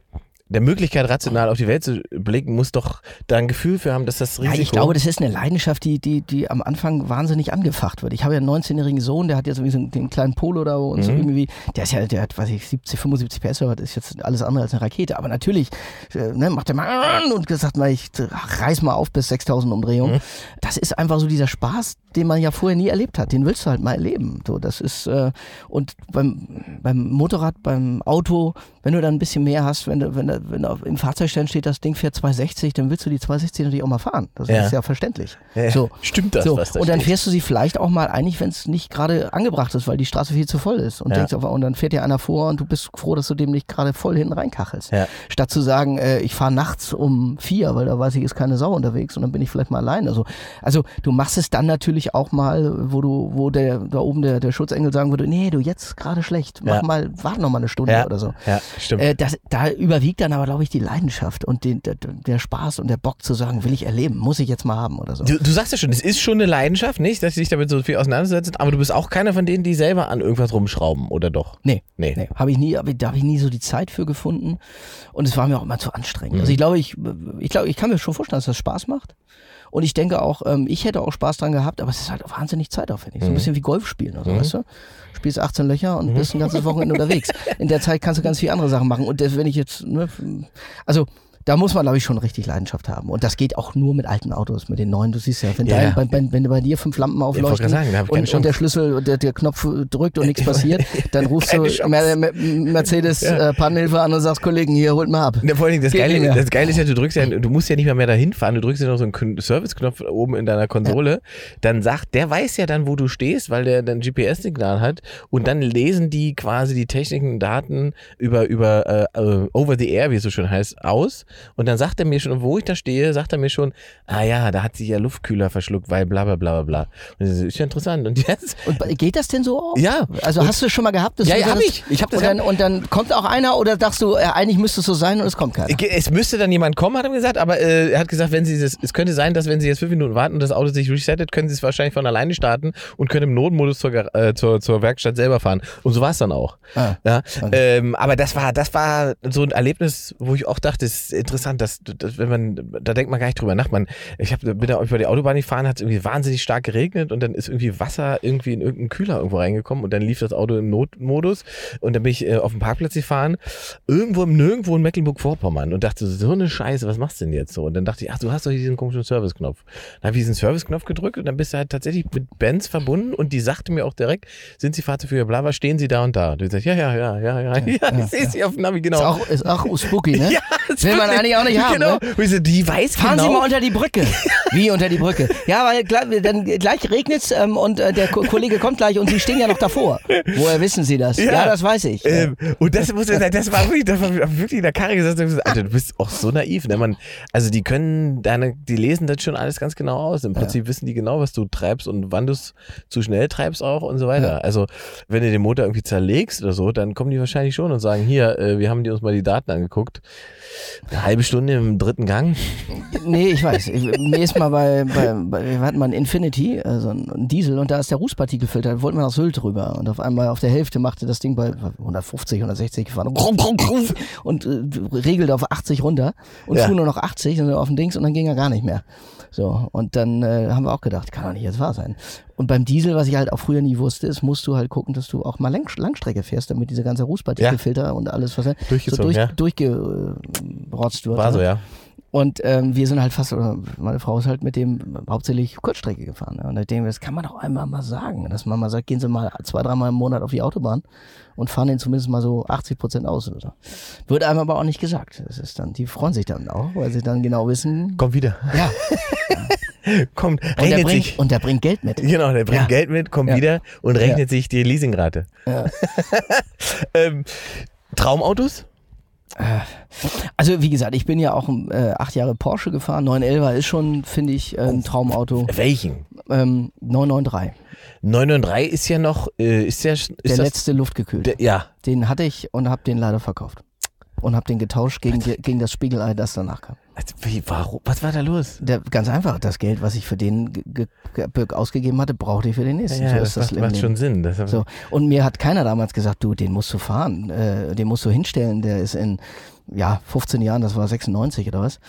der Möglichkeit, rational auf die Welt zu blicken, muss doch da ein Gefühl für haben, dass das Risiko... Ja, ich glaube, das ist eine Leidenschaft, die, die, die am Anfang wahnsinnig angefacht wird. Ich habe ja einen 19-jährigen Sohn, der hat ja sowieso den kleinen Polo da und so Mhm. irgendwie, der ist ja, der hat, weiß ich, 70, 75 PS, oder was, ist jetzt alles andere als eine Rakete. Aber natürlich äh, ne, macht der mal und gesagt mal, ich reiß mal auf bis 6000 Umdrehungen. Mhm. Das ist einfach so dieser Spaß, den man ja vorher nie erlebt hat. Den willst du halt mal erleben. So, das ist, äh, und beim, beim Motorrad, beim Auto, wenn du dann ein bisschen mehr hast, wenn du, wenn du, wenn auf- im Fahrzeugstand steht, das Ding fährt 260, dann willst du die 260 natürlich auch mal fahren. Das Ja. ist ja verständlich. Ja, So. Stimmt das, so. was da und dann steht? fährst du sie vielleicht auch mal eigentlich, wenn es nicht gerade angebracht ist, weil die Straße viel zu voll ist. Und Ja. denkst auf, und dann fährt dir einer vor und du bist froh, dass du dem nicht gerade voll hinten reinkachelst. Statt zu sagen, äh, ich fahre nachts um vier, weil da weiß ich, ist keine Sau unterwegs und dann bin ich vielleicht mal allein. Also, also du machst es dann natürlich auch mal, wo du, wo der da oben der, der Schutzengel sagen würde, nee, du jetzt gerade schlecht, mach mal, warte noch mal eine Stunde oder so. Ja, stimmt. Äh, das, da überwiegt dann aber, glaube ich, die Leidenschaft und den, der, der Spaß und der Bock zu sagen, will ich erleben, muss ich jetzt mal haben oder so. Du, du sagst ja schon, es ist schon eine Leidenschaft, nicht, dass sie sich damit so viel auseinandersetzen, aber du bist auch keiner von denen, die selber an irgendwas rumschrauben, oder doch? Nee. Nee. Nee, habe ich nie, hab ich, da habe ich nie so die Zeit für gefunden. Und es war mir auch immer zu anstrengend. Mhm. Also ich glaube, ich, ich glaube, ich kann mir schon vorstellen, dass das Spaß macht. Und ich denke auch, ähm, ich hätte auch Spaß dran gehabt, aber es ist halt wahnsinnig zeitaufwendig. So Mhm. ein bisschen wie Golf spielen, also, weißt du? Spielst 18 Löcher und bist ein ganzes Wochenende unterwegs. In der Zeit kannst du ganz viele andere Sachen machen. Und das, wenn ich jetzt, ne, also da muss man, glaube ich, schon richtig Leidenschaft haben. Und das geht auch nur mit alten Autos, mit den neuen. Du siehst ja, wenn, Ja. dein, bei, wenn, bei dir fünf Lampen aufleuchten sagen, und, und der. Schlüssel, der, der Knopf drückt und nichts passiert, dann rufst du. Mer Mer Mercedes Ja. äh, an und sagst, Kollegen, hier, holt mal ab. Ja, vor allen Dingen, das Geht Geile, das Geile ist ja, du drückst ja, du musst ja nicht mal mehr dahin fahren, du drückst ja noch so einen Kn- Service-Knopf oben in deiner Konsole, dann sagt, der weiß ja dann, wo du stehst, weil der dann GPS-Signal hat und dann lesen die quasi die Techniken Daten über, über äh, äh, over the air, wie es so schön heißt, aus und dann sagt er mir schon, wo ich da stehe, sagt er mir schon, ah ja, da hat sich ja Luftkühler verschluckt, weil bla bla bla bla bla. Und das ist ja interessant. Und jetzt, Und geht das denn so auch? ja, Also hast du es schon mal gehabt? dass Ja, du ja, hab das- ich. Ich hab das und, dann, und dann kommt auch einer oder sagst du, äh, eigentlich müsste es so sein und es kommt keiner? Es müsste dann jemand kommen, hat er gesagt, aber äh, er hat gesagt, wenn sie das, es könnte sein, dass wenn sie jetzt fünf Minuten warten und das Auto sich resettet, können sie es wahrscheinlich von alleine starten und können im Notmodus zur, äh, zur, zur Werkstatt selber fahren. Und so war es dann auch. Ah. Ja, ähm, aber das war, das war so ein Erlebnis, wo ich auch dachte, es ist interessant, dass, dass wenn man, da denkt man gar nicht drüber nach. Man, ich hab, bin da über die Autobahn gefahren, hat es irgendwie wahnsinnig stark geregnet und dann ist irgendwie Wasser irgendwie in irgendeinen Kühler irgendwo reingekommen und dann lief das Auto im Notmodus und dann bin ich äh, auf dem Parkplatz gefahren, irgendwo im Nirgendwo in Mecklenburg-Vorpommern und dachte, so eine Scheiße, was machst du denn jetzt so? Und dann dachte ich, ach, du hast doch diesen komischen Service-Knopf. Dann habe ich diesen Service-Knopf gedrückt und dann bist du halt tatsächlich mit Benz verbunden und die sagte mir auch direkt, sind Sie Fahrzeugführer, bla, bla, stehen Sie da und da? Und ich sag, ja, ja, ja, ja, ja, ja, ich sehe Sie auf dem Navi, genau. Ist auch, ist auch spooky, ne? ja, ist Will man wirklich- eigentlich auch nicht haben, Genau. ne? Die weiß Fahren genau. Sie mal unter die Brücke. Wie unter die Brücke? Ja, weil gleich, dann gleich regnet's ähm, und äh, der Ko Kollege kommt gleich und Sie stehen ja noch davor. Woher wissen Sie das? Ja, das weiß ich. Ähm, und das muss das war wirklich, das war wirklich in der Karre gesagt, Alter, du bist auch so naiv. Ne? Man, also die können deine, die lesen das schon alles ganz genau aus. Im Prinzip wissen die genau, was du treibst und wann du es zu schnell treibst auch und so weiter. Ja. Also wenn du den Motor irgendwie zerlegst oder so, dann kommen die wahrscheinlich schon und sagen, hier, äh, wir haben die uns mal die Daten angeguckt. Ja, Eine halbe Stunde im dritten Gang? Nee, ich weiß. Ich, mir ist mal bei, bei, bei wir hatten mal ein Infinity, also ein Diesel, und da ist der Rußpartikelfilter, da wollten wir nach Sylt drüber. Und auf einmal auf der Hälfte machte das Ding bei 150, 160 gefahren und äh, regelte auf 80 runter und Ja. fuhr nur noch 80 und auf den Dings und dann ging er gar nicht mehr. So, und dann äh, haben wir auch gedacht, kann doch nicht jetzt wahr sein. Und beim Diesel, was ich halt auch früher nie wusste, ist, musst du halt gucken, dass du auch mal Lang Langstrecke fährst, damit diese ganze Rußpartikelfilter und alles, was so Durchgezogen, durch, ja. durchgerotzt wird. War so, ne? ja. Und ähm, wir sind halt fast, oder meine Frau ist halt mit dem hauptsächlich Kurzstrecke gefahren. Ne? Und ich denke, das kann man doch einmal mal sagen, dass man mal sagt, gehen Sie mal zwei, dreimal im Monat auf die Autobahn und fahren den zumindest mal so 80 Prozent aus oder so. Wird einem aber auch nicht gesagt. Das ist dann, die freuen sich dann auch, weil sie dann genau wissen, Kommt wieder. ja, Kommt, und der, rechnet bringt, sich. und der bringt Geld mit. Genau, der bringt Ja. Geld mit, kommt Ja. wieder und rechnet sich die Leasingrate. Ja. ähm, Traumautos? Also wie gesagt, ich bin ja auch äh, acht Jahre Porsche gefahren. 911 ist schon, finde ich, äh, ein Traumauto. Welchen? Ähm, 993, 993 ist ja noch, äh, ist ja, ist der letzte luftgekühlt. Der, ja, Den hatte ich und habe den leider verkauft. Und habe den getauscht gegen, gegen das Spiegelei, das danach kam. Also, wie, warum, was war da los? Der, ganz einfach, das Geld, was ich für den ge ge ge ausgegeben hatte, brauchte ich für den nächsten. Ja, so das ist das macht, macht schon Sinn. So. Und mir hat keiner damals gesagt, du, den musst du fahren, äh, den musst du hinstellen, der ist in ja, 15 Jahren, das war 96 oder was,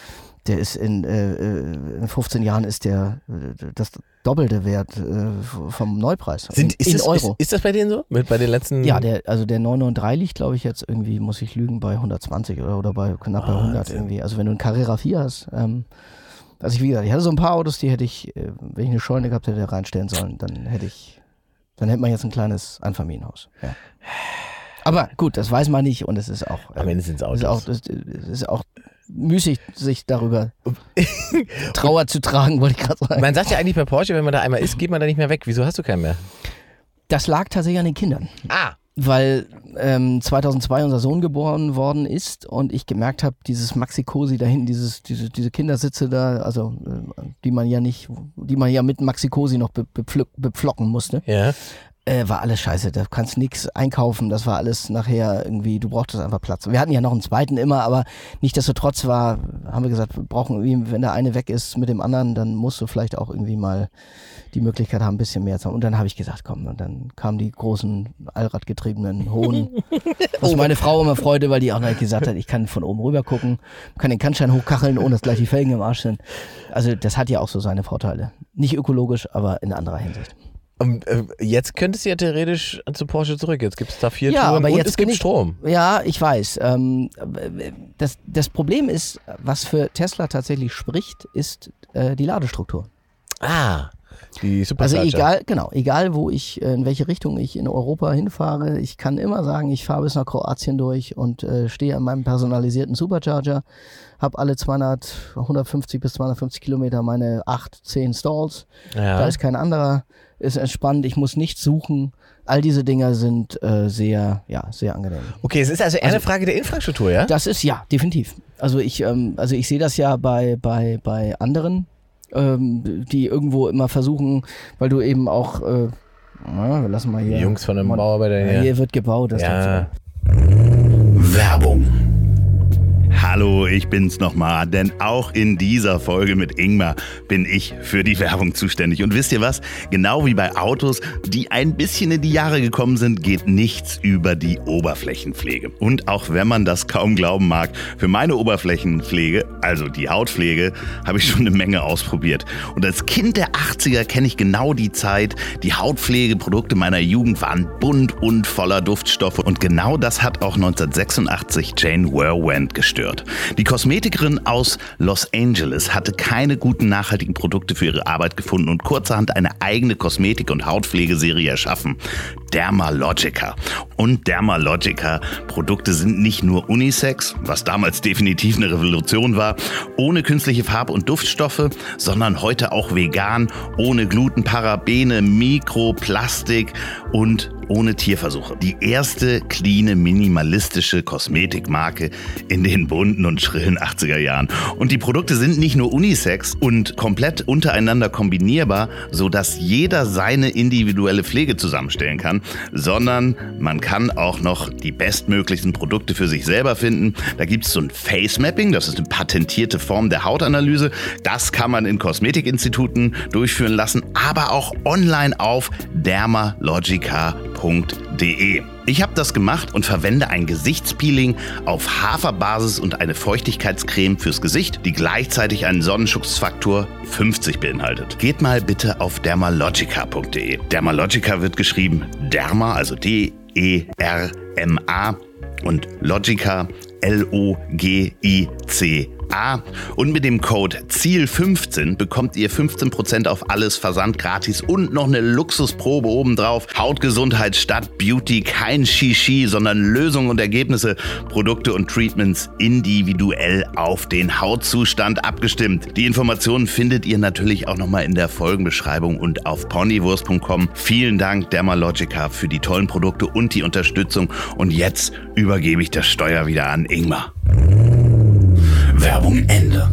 der ist in, äh, äh, in 15 Jahren ist der äh, das doppelte Wert äh, vom Neupreis. Sind, in, ist, in das, Euro. Ist, ist das bei denen so? Mit bei den letzten? Ja, der, also der 993 liegt, glaube ich, jetzt irgendwie, muss ich lügen, bei 120 oder, oder bei knapp bei 100 Wahnsinn. irgendwie. Also wenn du einen Carrera 4 hast, ähm, also ich, wie gesagt, ich hatte so ein paar Autos, die hätte ich, äh, wenn ich eine Scheune gehabt hätte, reinstellen sollen, dann hätte ich, dann hätte man jetzt ein kleines Einfamilienhaus. Ja. Aber gut, das weiß man nicht und es ist auch, Am äh, Ende sind es ist Autos. auch, es ist auch müßig, sich darüber Trauer zu tragen, wollte ich gerade sagen. Man sagt ja eigentlich bei Porsche, wenn man da einmal ist, geht man da nicht mehr weg. Wieso hast du keinen mehr? Das lag tatsächlich an den Kindern. Ah, weil ähm, 2002 unser Sohn geboren worden ist und ich gemerkt habe, dieses Maxi Cosi da hinten, dieses, diese, diese Kindersitze da, also äh, die man ja nicht, die man ja mit Maxi Cosi noch be, bepflocken musste, ja. Äh, war alles scheiße. Da kannst nichts einkaufen, das war alles nachher irgendwie, du brauchtest einfach Platz. Wir hatten ja noch einen zweiten immer, aber nichtsdestotrotz war, haben wir gesagt, wir brauchen irgendwie, wenn der eine weg ist mit dem anderen, dann musst du vielleicht auch irgendwie mal die Möglichkeit haben, ein bisschen mehr zu haben. Und dann habe ich gesagt, komm, und dann kamen die großen allradgetriebenen Hohen, was meine Frau immer freute, weil die auch noch gesagt hat, ich kann von oben rüber gucken, kann den Kannstein hochkacheln, ohne dass gleich die Felgen im Arsch sind. Also das hat ja auch so seine Vorteile. Nicht ökologisch, aber in anderer Hinsicht. Und, äh, jetzt könntest du ja theoretisch zu Porsche zurück. Jetzt gibt es da vier Ja, Touren aber und jetzt es gibt ich- Strom. Ja, ich weiß. Ähm, das, das Problem ist, was für Tesla tatsächlich spricht, ist äh, die Ladestruktur. Ah, die Also Supercharger. egal, genau, egal wo ich, äh, in welche Richtung ich in Europa hinfahre, ich kann immer sagen, ich fahre bis nach Kroatien durch und äh, stehe an meinem personalisierten Supercharger, habe alle 200, 150 bis 250 Kilometer meine 8, 10 Stalls. Ja. Da ist kein anderer, ist entspannt, ich muss nichts suchen. All diese Dinger sind äh, sehr, ja, sehr angenehm. Okay, es ist also eher eine Frage der Infrastruktur, ja? Das ist ja, definitiv. Also ich, ähm, also ich sehe das ja bei, bei, bei anderen, ähm, die irgendwo immer versuchen, weil du eben auch, äh, na, wir lassen mal hier. Die Jungs von einem Bauarbeiter hier. Hier wird gebaut. Das Ja. Werbung. Hallo, ich bin's nochmal, denn auch in dieser Folge mit Ingmar bin ich für die Werbung zuständig. Und wisst ihr was? Genau wie bei Autos, die ein bisschen in die Jahre gekommen sind, geht nichts über die Oberflächenpflege. Und auch wenn man das kaum glauben mag, für meine Oberflächenpflege, also die Hautpflege, habe ich schon eine Menge ausprobiert. Und als Kind der 80er kenne ich genau die Zeit. Die Hautpflegeprodukte meiner Jugend waren bunt und voller Duftstoffe. Und genau das hat auch 1986 Jane Werwand gestört. Die Kosmetikerin aus Los Angeles hatte keine guten nachhaltigen Produkte für ihre Arbeit gefunden und kurzerhand eine eigene Kosmetik- und Hautpflegeserie erschaffen. Dermalogica. Und Dermalogica-Produkte sind nicht nur Unisex, was damals definitiv eine Revolution war, ohne künstliche Farb- und Duftstoffe, sondern heute auch vegan, ohne Gluten, Parabene, Mikroplastik und ohne Tierversuche. Die erste cleane, minimalistische Kosmetikmarke in den bunten und schrillen 80er Jahren. Und die Produkte sind nicht nur Unisex und komplett untereinander kombinierbar, sodass jeder seine individuelle Pflege zusammenstellen kann, sondern man kann auch noch die bestmöglichsten Produkte für sich selber finden. Da gibt es so ein Face Mapping, das ist eine patentierte Form der Hautanalyse. Das kann man in Kosmetikinstituten durchführen lassen, aber auch online auf dermalogica.de. Ich habe das gemacht und verwende ein Gesichtspeeling auf Haferbasis und eine Feuchtigkeitscreme fürs Gesicht, die gleichzeitig einen Sonnenschutzfaktor 50 beinhaltet. Geht mal bitte auf dermalogica.de. Dermalogica wird geschrieben Derma, also D-E-R-M-A und Logica L-O-G-I-C A. Und mit dem Code ZIEL15 bekommt ihr 15% auf alles Versand gratis und noch eine Luxusprobe obendrauf. Hautgesundheit statt Beauty, kein Shishi, sondern Lösungen und Ergebnisse, Produkte und Treatments individuell auf den Hautzustand abgestimmt. Die Informationen findet ihr natürlich auch nochmal in der Folgenbeschreibung und auf ponywurst.com. Vielen Dank Dermalogica für die tollen Produkte und die Unterstützung. Und jetzt übergebe ich das Steuer wieder an Ingmar. Werbung Ende.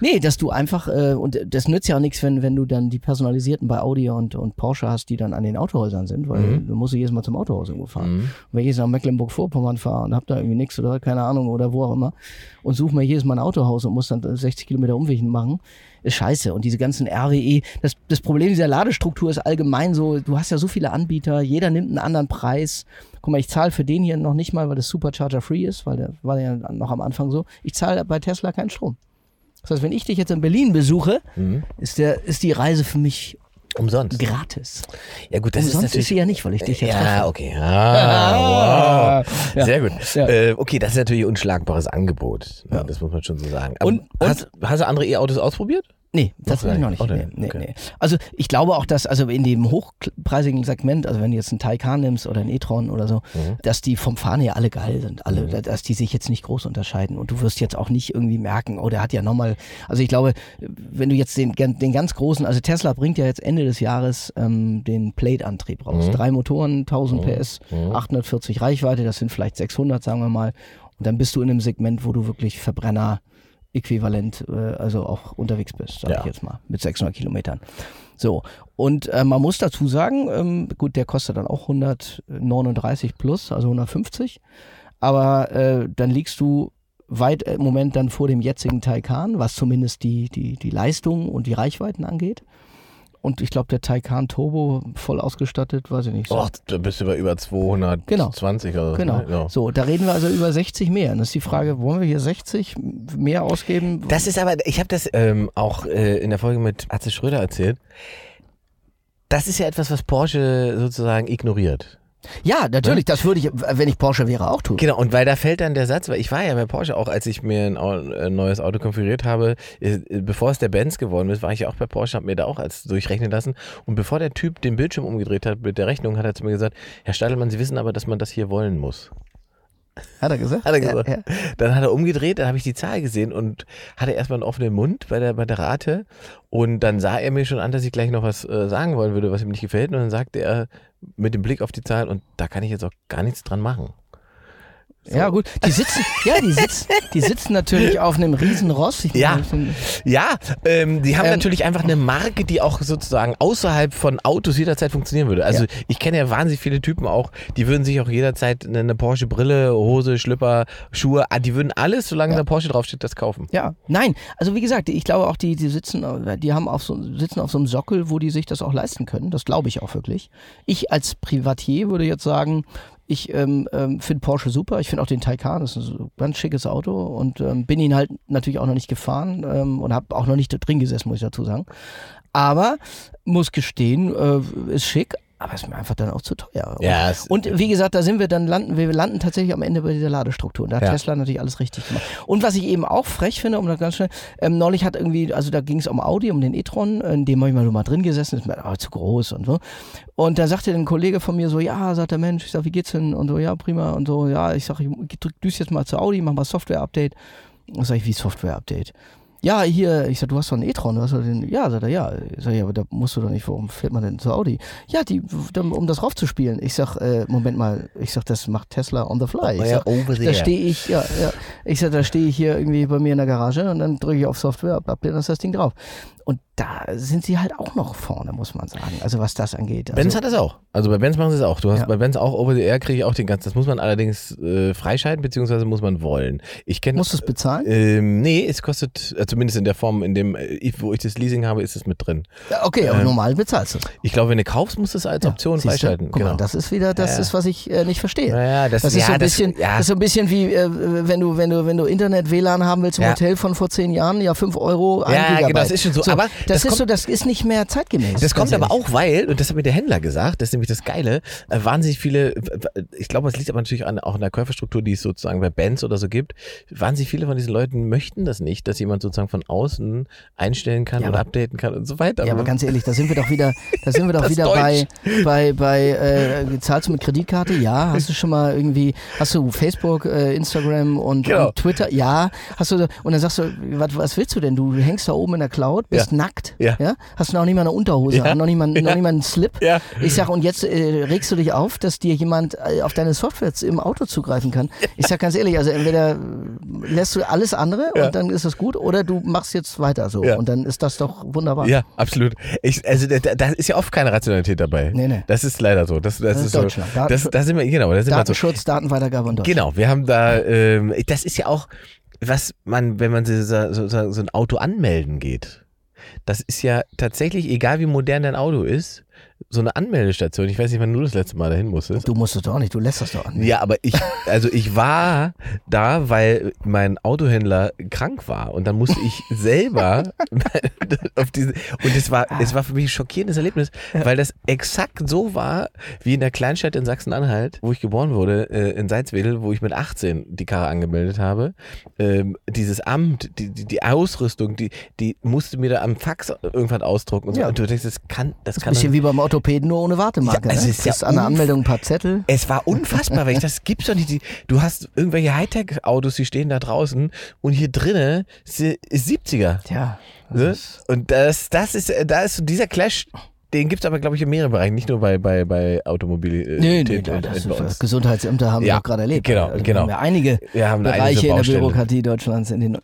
Nee, dass du einfach, äh, und das nützt ja auch nichts, wenn, wenn du dann die personalisierten bei Audi und, und Porsche hast, die dann an den Autohäusern sind, weil Mhm. du musst jedes Mal zum Autohaus irgendwo fahren. Und wenn ich jetzt nach Mecklenburg-Vorpommern fahre und hab da irgendwie nichts oder keine Ahnung oder wo auch immer und suche mir jedes Mal ein Autohaus und muss dann 60 Kilometer Umweg machen, ist scheiße. Und diese ganzen RWE, das, das Problem dieser Ladestruktur ist allgemein so, du hast ja so viele Anbieter, jeder nimmt einen anderen Preis. Guck mal, ich zahle für den hier noch nicht mal, weil das Supercharger free ist, weil der war ja noch am Anfang so. Ich zahle bei Tesla keinen Strom. Das heißt, wenn ich dich jetzt in Berlin besuche, ist, der, ist die Reise für mich Umsonst. gratis. Ja gut, das Umsonst ist natürlich... ist sie ja nicht, weil ich dich jetzt ja, okay. Ah, wow. Ja. Sehr gut. Ja. Äh, okay, das ist natürlich ein unschlagbares Angebot. Ne? Das muss man schon so sagen. Aber Und- und- hast, hast du andere E-Autos ausprobiert? Nee, das Noch will ich noch nicht. Nee, nicht. nee, Okay. nee. Also ich glaube auch, dass also in dem hochpreisigen Segment, also wenn du jetzt einen Taycan nimmst oder einen e-tron oder so, Mhm. dass die vom Fahren her alle geil sind, alle, dass die sich jetzt nicht groß unterscheiden und du wirst jetzt auch nicht irgendwie merken, oh, der hat ja nochmal, also ich glaube, wenn du jetzt den, den ganz großen, also Tesla bringt ja jetzt Ende des Jahres ähm, den Plate-Antrieb Mhm. raus. Drei Motoren, 1000 PS, 840 Reichweite, das sind vielleicht 600, sagen wir mal. Und dann bist du in einem Segment, wo du wirklich Verbrenner äquivalent, äh, also auch unterwegs bist, sag Ja. ich jetzt mal, mit 600 Kilometern. So, und äh, man muss dazu sagen, ähm, gut, der kostet dann auch 139 plus, also 150, aber äh, dann liegst du weit im Moment dann vor dem jetzigen Taycan, was zumindest die, die, die Leistung und die Reichweiten angeht. Und ich glaube, der Taycan Turbo voll ausgestattet, weiß ich nicht. So. Och, da bist du bei über 220 oder so. Genau. ne? Ja. So, da reden wir also über 60 mehr. Und das ist die Frage, wollen wir hier 60 mehr ausgeben? Das ist aber, ich habe das ähm, auch äh, in der Folge mit Atze Schröder erzählt. Das ist ja etwas, was Porsche sozusagen ignoriert. Ja, natürlich, das würde ich, wenn ich Porsche wäre, auch tun. Genau, und weil da fällt dann der Satz, weil ich war ja bei Porsche auch, als ich mir ein, ein neues Auto konfiguriert habe, äh, bevor es der Benz geworden ist, war ich ja auch bei Porsche, habe mir da auch als durchrechnen lassen. Und bevor der Typ den Bildschirm umgedreht hat mit der Rechnung, hat er zu mir gesagt, Herr Stadelmann, Sie wissen aber, dass man das hier wollen muss. Hat er gesagt? Hat er gesagt. Ja, ja. Dann hat er umgedreht, dann habe ich die Zahl gesehen und hatte erstmal einen offenen Mund bei der, bei der Rate. Und dann sah er mir schon an, dass ich gleich noch was äh, sagen wollen würde, was ihm nicht gefällt. Und dann sagte er mit dem Blick auf die Zahl, und da kann ich jetzt auch gar nichts dran machen. Ja, gut. Die sitzen, ja, die sitzen, die sitzen natürlich auf einem riesen Ross. Ich Ja. meine, Ja, ähm, die haben Ähm, natürlich einfach eine Marke, die auch sozusagen außerhalb von Autos jederzeit funktionieren würde. Also Ja. ich kenne ja wahnsinnig viele Typen auch, die würden sich auch jederzeit eine, Porsche Brille, Hose, Schlipper, Schuhe, ah, die würden alles, solange da Porsche draufsteht, das kaufen. Ja, nein, also wie gesagt, ich glaube auch, die, die sitzen, die haben auf so, sitzen auf so einem Sockel, wo die sich das auch leisten können. Das glaube ich auch wirklich. Ich als Privatier würde jetzt sagen, ich ähm, ähm, finde Porsche super. Ich finde auch den Taycan, das ist ein ganz schickes Auto und ähm, bin ihn halt natürlich auch noch nicht gefahren ähm, und habe auch noch nicht drin gesessen, muss ich dazu sagen. Aber muss gestehen, äh, ist schick, aber ist mir einfach dann auch zu teuer. Ja, es- und wie gesagt, da sind wir dann landen, wir landen tatsächlich am Ende bei dieser Ladestruktur. Und da hat Ja. Tesla natürlich alles richtig gemacht. Und was ich eben auch frech finde, um das ganz schnell, ähm, neulich hat irgendwie, also da ging es um Audi, um den e-tron, in dem habe ich mal, mal drin gesessen, ist mir aber zu groß und so. Und da sagte ein Kollege von mir so, ja, sagt der Mensch, ich sag, wie geht's denn? Und so, ja, prima. Und so, ja, ich sag, ich düst jetzt mal zu Audi, mach mal Software-Update. Und sag ich, wie Software-Update? Ja, hier, ich sag, du hast doch einen e-tron, du hast doch den, ja, sagt er, ja. Ich sag, ja, aber da musst du doch nicht, warum fährt man denn zu Audi? Ja, die, um das raufzuspielen. Ich sag, äh, Moment mal, ich sag, das macht Tesla on the fly. Ich Ja, sag, over da stehe ich, ja, ja. Ich sag, da stehe ich hier irgendwie bei mir in der Garage und dann drücke ich auf Software, ab, dann ist das Ding drauf. Und da sind sie halt auch noch vorne, muss man sagen. Also was das angeht. Also, Benz hat das auch. Also bei Benz machen sie es auch. Du hast Ja. bei Benz auch Over the Air kriege ich auch den ganzen. Das muss man allerdings äh, freischalten, beziehungsweise muss man wollen. Ich kenne. musst du es bezahlen? Ähm, nee, es kostet, äh, zumindest in der Form, in dem, äh, wo ich das Leasing habe, ist es mit drin. Ja, okay, aber ähm, normal bezahlst du es. Ich glaube, wenn du kaufst, musst du es als Ja, Option freischalten. Guck genau. mal, das ist wieder, das ist, was ich äh, nicht verstehe. naja, das, Das ist ja, so ein bisschen, das, ja, das ist so ein bisschen wie, äh, wenn du, wenn du, wenn du Internet-WLAN haben willst im. Hotel von vor zehn Jahren, ja, 5 Euro, ein Ja, Gigabyte. genau, das ist schon so, aber das, das ist kommt- so, das ist nicht mehr zeitgemäß. Das kommt aber auch, weil, und das hat mir der Händler gesagt, das ist nämlich das Geile, äh, wahnsinnig viele, ich glaube, es liegt aber natürlich an, auch an der Käuferstruktur, die es sozusagen bei Bands oder so gibt, wahnsinnig viele von diesen Leuten möchten das nicht, dass jemand sozusagen von außen einstellen kann Ja, oder aber- updaten kann und so weiter. Ja, aber ganz ehrlich, da sind wir doch wieder, da sind wir doch wieder bei, bei, bei, äh, zahlst du mit Kreditkarte? Ja. Hast du schon mal irgendwie, hast du Facebook, äh, Instagram und, Genau. und Twitter? Ja. Hast du, und dann sagst du, was, was willst du denn? Du hängst da oben in der Cloud, bist nackt, Ja. Hast noch nicht mal eine Unterhose Ja. an, noch nicht mal, noch Ja. nicht mal einen Slip. Ja. Ich sag, und jetzt äh, regst du dich auf, dass dir jemand äh, auf deine Software im Auto zugreifen kann. Ich sag ganz ehrlich, also entweder lässt du alles andere Ja. und dann ist das gut, oder du machst jetzt weiter so. Ja. Und dann ist das doch wunderbar. Ja, absolut. Ich, also da, da ist ja oft keine Rationalität dabei. Nee, nee. Das ist leider so. Das, das, Das ist ist so. Deutschland. Das, Datenschutz- da sind wir, genau, da sind wir so. Datenschutz, Datenweitergabe und Deutschland. Genau, wir haben da, ähm, das ist ja auch, was man, wenn man so, so, so, so ein Auto anmelden geht, das ist ja tatsächlich, egal wie modern dein Auto ist, so eine Anmeldestation. Ich weiß nicht, wann du das letzte Mal dahin musstest. Du musst es doch auch nicht, du lässt das doch an. Ja, aber ich, also ich war da, weil mein Autohändler krank war und dann musste ich selber auf diese, und es war, es war für mich ein schockierendes Erlebnis, weil das exakt so war, wie in der Kleinstadt in Sachsen-Anhalt, wo ich geboren wurde, äh, in Salzwedel, wo ich mit 18 die Karre angemeldet habe. Ähm, dieses Amt, die, die, die Ausrüstung, die, die musste mir da am Fax irgendwann ausdrucken und so. Ja. Und du denkst, das kann, das Ein kann bisschen wie beim Orthopäden, nur ohne Wartemarke. Ja, es ne? ist ja Kriegst an der Anmeldung ein paar Zettel. es war unfassbar, weil ich das gibt's doch nicht. Du hast irgendwelche Hightech-Autos, die stehen da draußen und hier drinnen ist 70er. Tja. das Ne? Und das, das ist, äh, da ist dieser Clash, den gibt's aber, glaube ich, in mehreren Bereichen, nicht nur bei, bei, bei Automobil. äh, Nee, äh, das bei ist, uns. Gesundheitsämte haben wir Ja, doch gerade erlebt. genau, Also, genau. Wir haben ja einige Wir haben Bereiche in der. Bürokratie Deutschlands. In den,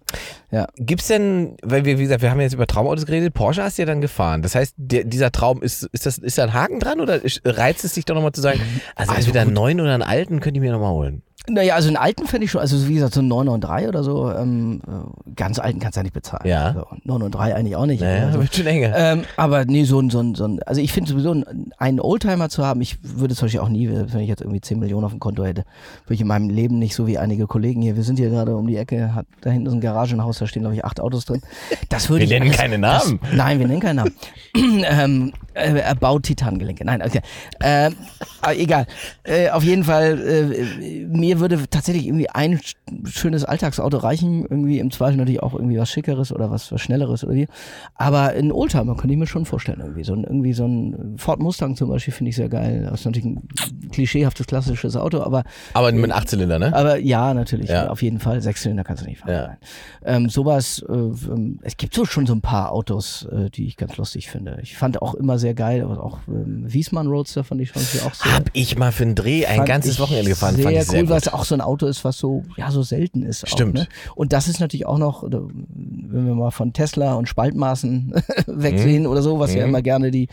ja. Gibt's denn, weil wir, wie gesagt, wir haben jetzt über Traumautos geredet, Porsche hast du ja dann gefahren. Das heißt, der, dieser Traum, ist, ist, das, ist da ein Haken dran oder reizt es dich doch nochmal zu sagen, also, Also entweder einen neuen oder einen alten könnte ich mir nochmal holen? Naja, also einen alten fände ich schon, also wie gesagt, so einen 993 oder so, ähm, äh, ganz alten kannst du ja nicht bezahlen. Ja. Also 993 eigentlich auch nicht. Naja, also, wird schon enger. ähm, aber nee, so ein, so ein, so ein also ich finde sowieso einen- einen Oldtimer zu haben, ich würde zum Beispiel auch nie, wenn ich jetzt irgendwie 10 Millionen auf dem Konto hätte, würde ich in meinem Leben nicht so wie einige Kollegen hier, wir sind hier gerade um die Ecke, hat, da hinten ist ein Garagenhaus, da stehen glaube ich acht Autos drin. Das würde Wir ich nennen keine Namen. Das, nein, wir nennen keinen Namen. ähm, äh, er baut Titangelenke. Nein, okay. Ähm, egal. Äh, auf jeden Fall, äh, mir würde tatsächlich irgendwie ein sch- schönes Alltagsauto reichen. Irgendwie im Zweifel natürlich auch irgendwie was Schickeres oder was, was Schnelleres oder wie. Aber ein Oldtimer könnte ich mir schon vorstellen. Irgendwie so ein, irgendwie so ein Ford Mustang zum Beispiel finde ich sehr geil. Das ist natürlich ein klischeehaftes, klassisches Auto, aber Aber mit Achtzylinder, ne? aber ja, natürlich, Ja. auf jeden Fall. Sechszylinder kannst du nicht fahren. Ja. Ähm, sowas, äh, ähm, es gibt so schon so ein paar Autos, äh, die ich ganz lustig finde. Ich fand auch immer sehr geil, aber auch ähm, Wiesmann Roadster fand ich schon auch sehr. Hab ich mal für einen Dreh ein ganzes Wochenende gefahren, Sehr fand ich cool, sehr gut. Es auch so ein Auto ist, was so, ja, so selten ist. Stimmt. Auch, ne? Und das ist natürlich auch noch, wenn wir mal von Tesla und Spaltmaßen wegsehen oder so, was ja Mhm. immer gerne die,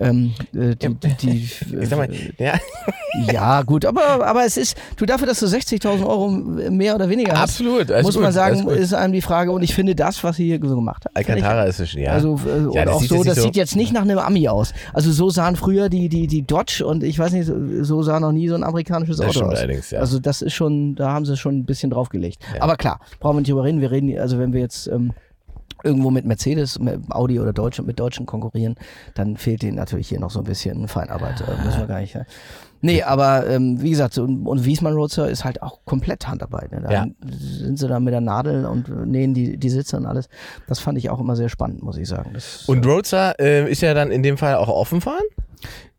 ähm, äh, die, die, die mal, ja, ja, gut, aber, aber es ist, du dafür, dass du 60.000 Euro mehr oder weniger hast, absolut. muss gut, man sagen, ist einem die Frage, und ich finde das, was sie hier so gemacht hat. Alcantara ist es schon, ja. Also, äh, das auch sieht so, jetzt nicht das so- sieht jetzt nicht nach einem Ami aus. Also so sahen früher die, die, die Dodge und ich weiß nicht, so- sah noch nie so ein amerikanisches Das Auto aus. allerdings, ja. Also das ist schon, da haben sie schon ein bisschen draufgelegt. Aber klar, brauchen wir nicht drüber reden. Wir reden, also wenn wir jetzt ähm, irgendwo mit Mercedes, mit Audi oder Deutsch, mit Deutschen konkurrieren, dann fehlt denen natürlich hier noch so ein bisschen Feinarbeit. Äh, müssen wir gar nicht. Ne? Nee, aber ähm, wie gesagt, so, und Wiesmann Roadster ist halt auch komplett Handarbeit. Ne? Da Ja. sind sie da mit der Nadel und äh, nähen die, die Sitze und alles. Das fand ich auch immer sehr spannend, muss ich sagen. Das, Und Roadster äh, ist ja dann in dem Fall auch offen fahren?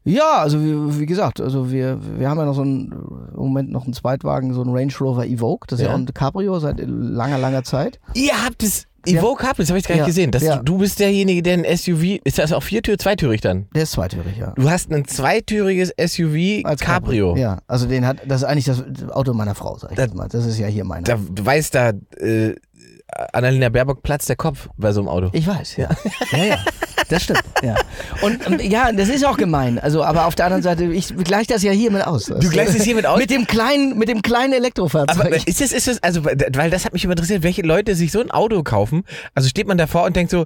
Ja, also wie, wie gesagt, also wir, wir haben ja noch so einen, im Moment noch einen Zweitwagen, so einen Range Rover Evoque, das ist ja, Ja. auch ein Cabrio seit langer, langer Zeit. Ihr habt es Evoque Capri, das habe ich gar nicht Ja, gesehen. Das, ja. Du bist derjenige, der ein SUV, ist das auch viertür, zweitürig dann? Der ist zweitürig, ja. Du hast ein zweitüriges SUV Als Cabrio. Ja, also den hat, das ist eigentlich das Auto meiner Frau, sag ich Das- jetzt mal. Das ist ja hier meiner. Da, du weißt, da äh, Annalena Baerbock platzt der Kopf bei so einem Auto. Ich weiß, ja. ja, ja. Das stimmt, ja. Und ähm, ja, das ist auch gemein. Also, aber auf der anderen Seite, ich gleiche das ja hiermit aus. Du gleichst es hiermit aus? Mit dem kleinen, mit dem kleinen Elektrofahrzeug. Aber ist das, ist das, also, weil das hat mich immer interessiert, welche Leute sich so ein Auto kaufen. Also steht man davor und denkt so,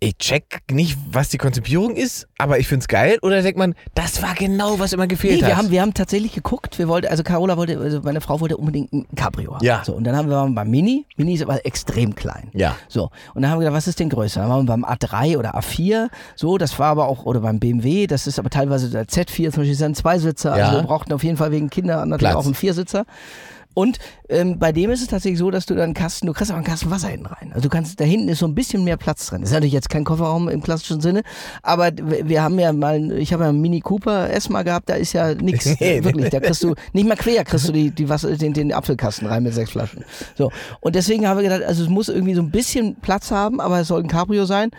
ich check nicht, was die Konzipierung ist, aber ich find's geil. Oder denkt man, das war genau, was immer gefehlt Nee, hat. wir haben, wir haben tatsächlich geguckt. Wir wollten, also Carola wollte, also meine Frau wollte unbedingt ein Cabrio haben. Ja. So, und dann haben wir beim Mini. Mini ist aber extrem klein. ja. So, und dann haben wir gedacht, was ist denn größer? Dann waren wir beim A3 oder A4, so, das war aber auch, oder beim BMW, das ist aber teilweise der Z4 zum Beispiel, ist ein Zweisitzer, Ja. also wir brauchten auf jeden Fall wegen Kinder natürlich Platz. auch einen Viersitzer. Und ähm, bei dem ist es tatsächlich so, dass du dann einen Kasten, du kriegst auch einen Kasten Wasser hinten rein. Also du kannst, da hinten ist so ein bisschen mehr Platz drin. Das ist natürlich jetzt kein Kofferraum im klassischen Sinne, aber wir haben ja mal, ich habe ja einen Mini Cooper S mal gehabt, da ist ja nichts, nee. wirklich. Da kriegst du, nicht mal quer kriegst du die, die Wasser, den, den Apfelkasten rein mit sechs Flaschen. So. Und deswegen haben wir gedacht, also es muss irgendwie so ein bisschen Platz haben, aber es soll ein Cabrio sein.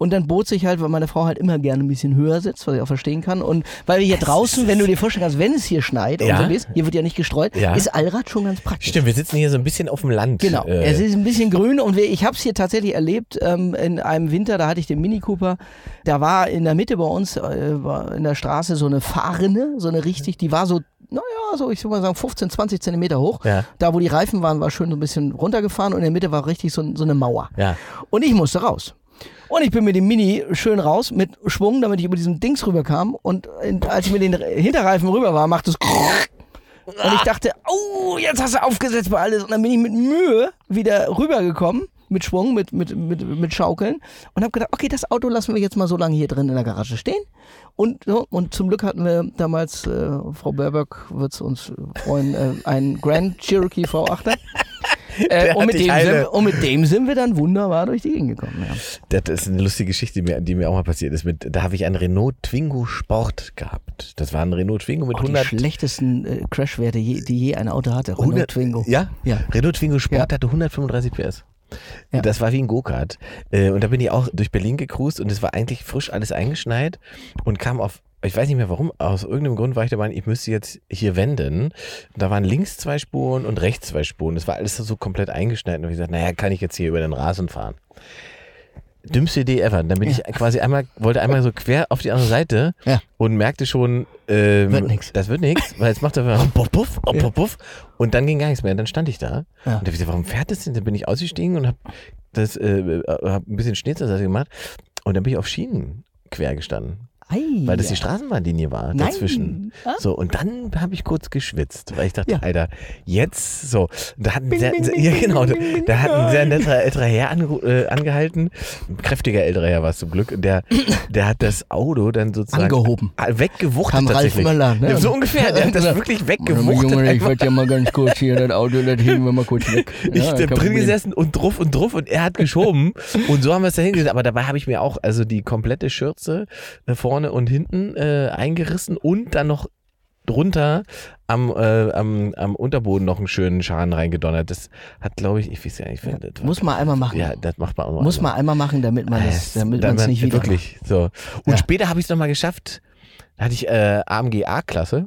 Und dann bot sich halt, weil meine Frau halt immer gerne ein bisschen höher sitzt, was ich auch verstehen kann. Und weil wir hier draußen, wenn du dir vorstellen kannst, wenn es hier schneit Ja. und so ist, hier wird ja nicht gestreut, Ja. ist Allrad schon ganz praktisch. Stimmt, wir sitzen hier so ein bisschen auf dem Land. Genau, Äh, es ist ein bisschen grün und ich habe es hier tatsächlich erlebt ähm, in einem Winter, da hatte ich den Mini Cooper, da war in der Mitte bei uns äh, in der Straße so eine Fahrrinne, so eine richtig, die war so, naja, so ich würde mal sagen 15, 20 Zentimeter hoch. Ja. Da, wo die Reifen waren, war schön so ein bisschen runtergefahren und in der Mitte war richtig so, so eine Mauer. ja. Und ich musste raus. Und ich bin mit dem Mini schön raus, mit Schwung, damit ich über diesen Dings rüberkam. Und als ich mit den Hinterreifen rüber war, machte es. Und ich dachte, oh, jetzt hast du aufgesetzt bei alles. Und dann bin ich mit Mühe wieder rübergekommen, mit Schwung, mit, mit, mit, mit Schaukeln. Und habe gedacht, okay, das Auto lassen wir jetzt mal so lange hier drin in der Garage stehen. Und, so, und zum Glück hatten wir damals, äh, Frau Baerbock wird es uns freuen, äh, einen Grand Cherokee V8er. Äh, und, mit dem sind, und mit dem sind wir dann wunderbar durch die Gegend gekommen. Ja. Das ist eine lustige Geschichte, die mir, die mir auch mal passiert ist. Mit, da habe ich einen Renault Twingo Sport gehabt. Das war ein Renault Twingo mit die 100. schlechtesten äh, Crashwerte, je, die je ein Auto hatte. Renault 100 Twingo. Ja? Ja. Renault Twingo Sport Ja. hatte 135 PS. Ja. Das war wie ein Go-Kart. Äh, Und da bin ich auch durch Berlin gecruised und es war eigentlich frisch alles eingeschneit und kam auf, ich weiß nicht mehr warum, aus irgendeinem Grund war ich der Meinung, ich müsste jetzt hier wenden. Da waren links zwei Spuren und rechts zwei Spuren. Das war alles so komplett eingeschneit und ich gesagt, naja, kann ich jetzt hier über den Rasen fahren. Dümmste Idee ever. Dann bin ich quasi einmal, wollte einmal so quer auf die andere Seite Ja. und merkte schon, ähm, Wird nix. das wird nichts, weil jetzt macht er einfach puff, puff, oh, puff, und dann ging gar nichts mehr. Dann stand ich da Ja. und da gesagt, warum fährt das denn? Dann bin ich ausgestiegen und habe das, äh, hab ein bisschen Schnee zur Seite gemacht und dann bin ich auf Schienen quer gestanden, Ei, weil das die Straßenbahnlinie war Nein. dazwischen. Ah. So, und dann habe ich kurz geschwitzt, weil ich dachte, Ja. Alter, jetzt so. Da hat ein sehr, bing, ja, genau, da hat ein sehr netter älterer Herr ange, äh, angehalten. Ein kräftiger älterer Herr war es zum Glück. Und der, der hat das Auto dann sozusagen Angehoben. Weggewuchtet Kam Ralf. Möller, ne? So ungefähr, der hat das wirklich weggewuchtet. Junge, ich wollte ja mal ganz kurz hier das Auto, das heben wir mal kurz weg. Ich Ja, hab kein drin Problem. gesessen und druff und druff und er hat geschoben und so haben wir es da hingesetzt. Aber dabei habe ich mir auch also die komplette Schürze äh, vorne und hinten äh, eingerissen und dann noch drunter am, äh, am, am Unterboden noch einen schönen Schaden reingedonnert. Das hat, glaube ich, ich weiß gar nicht, ja, das Muss man einmal machen. ja, das macht man auch noch Muss einmal. man einmal machen, damit man es, damit Damit- nicht wieder Wirklich, so. Und Ja. später habe ich es nochmal geschafft. Da hatte ich äh, AMG A-Klasse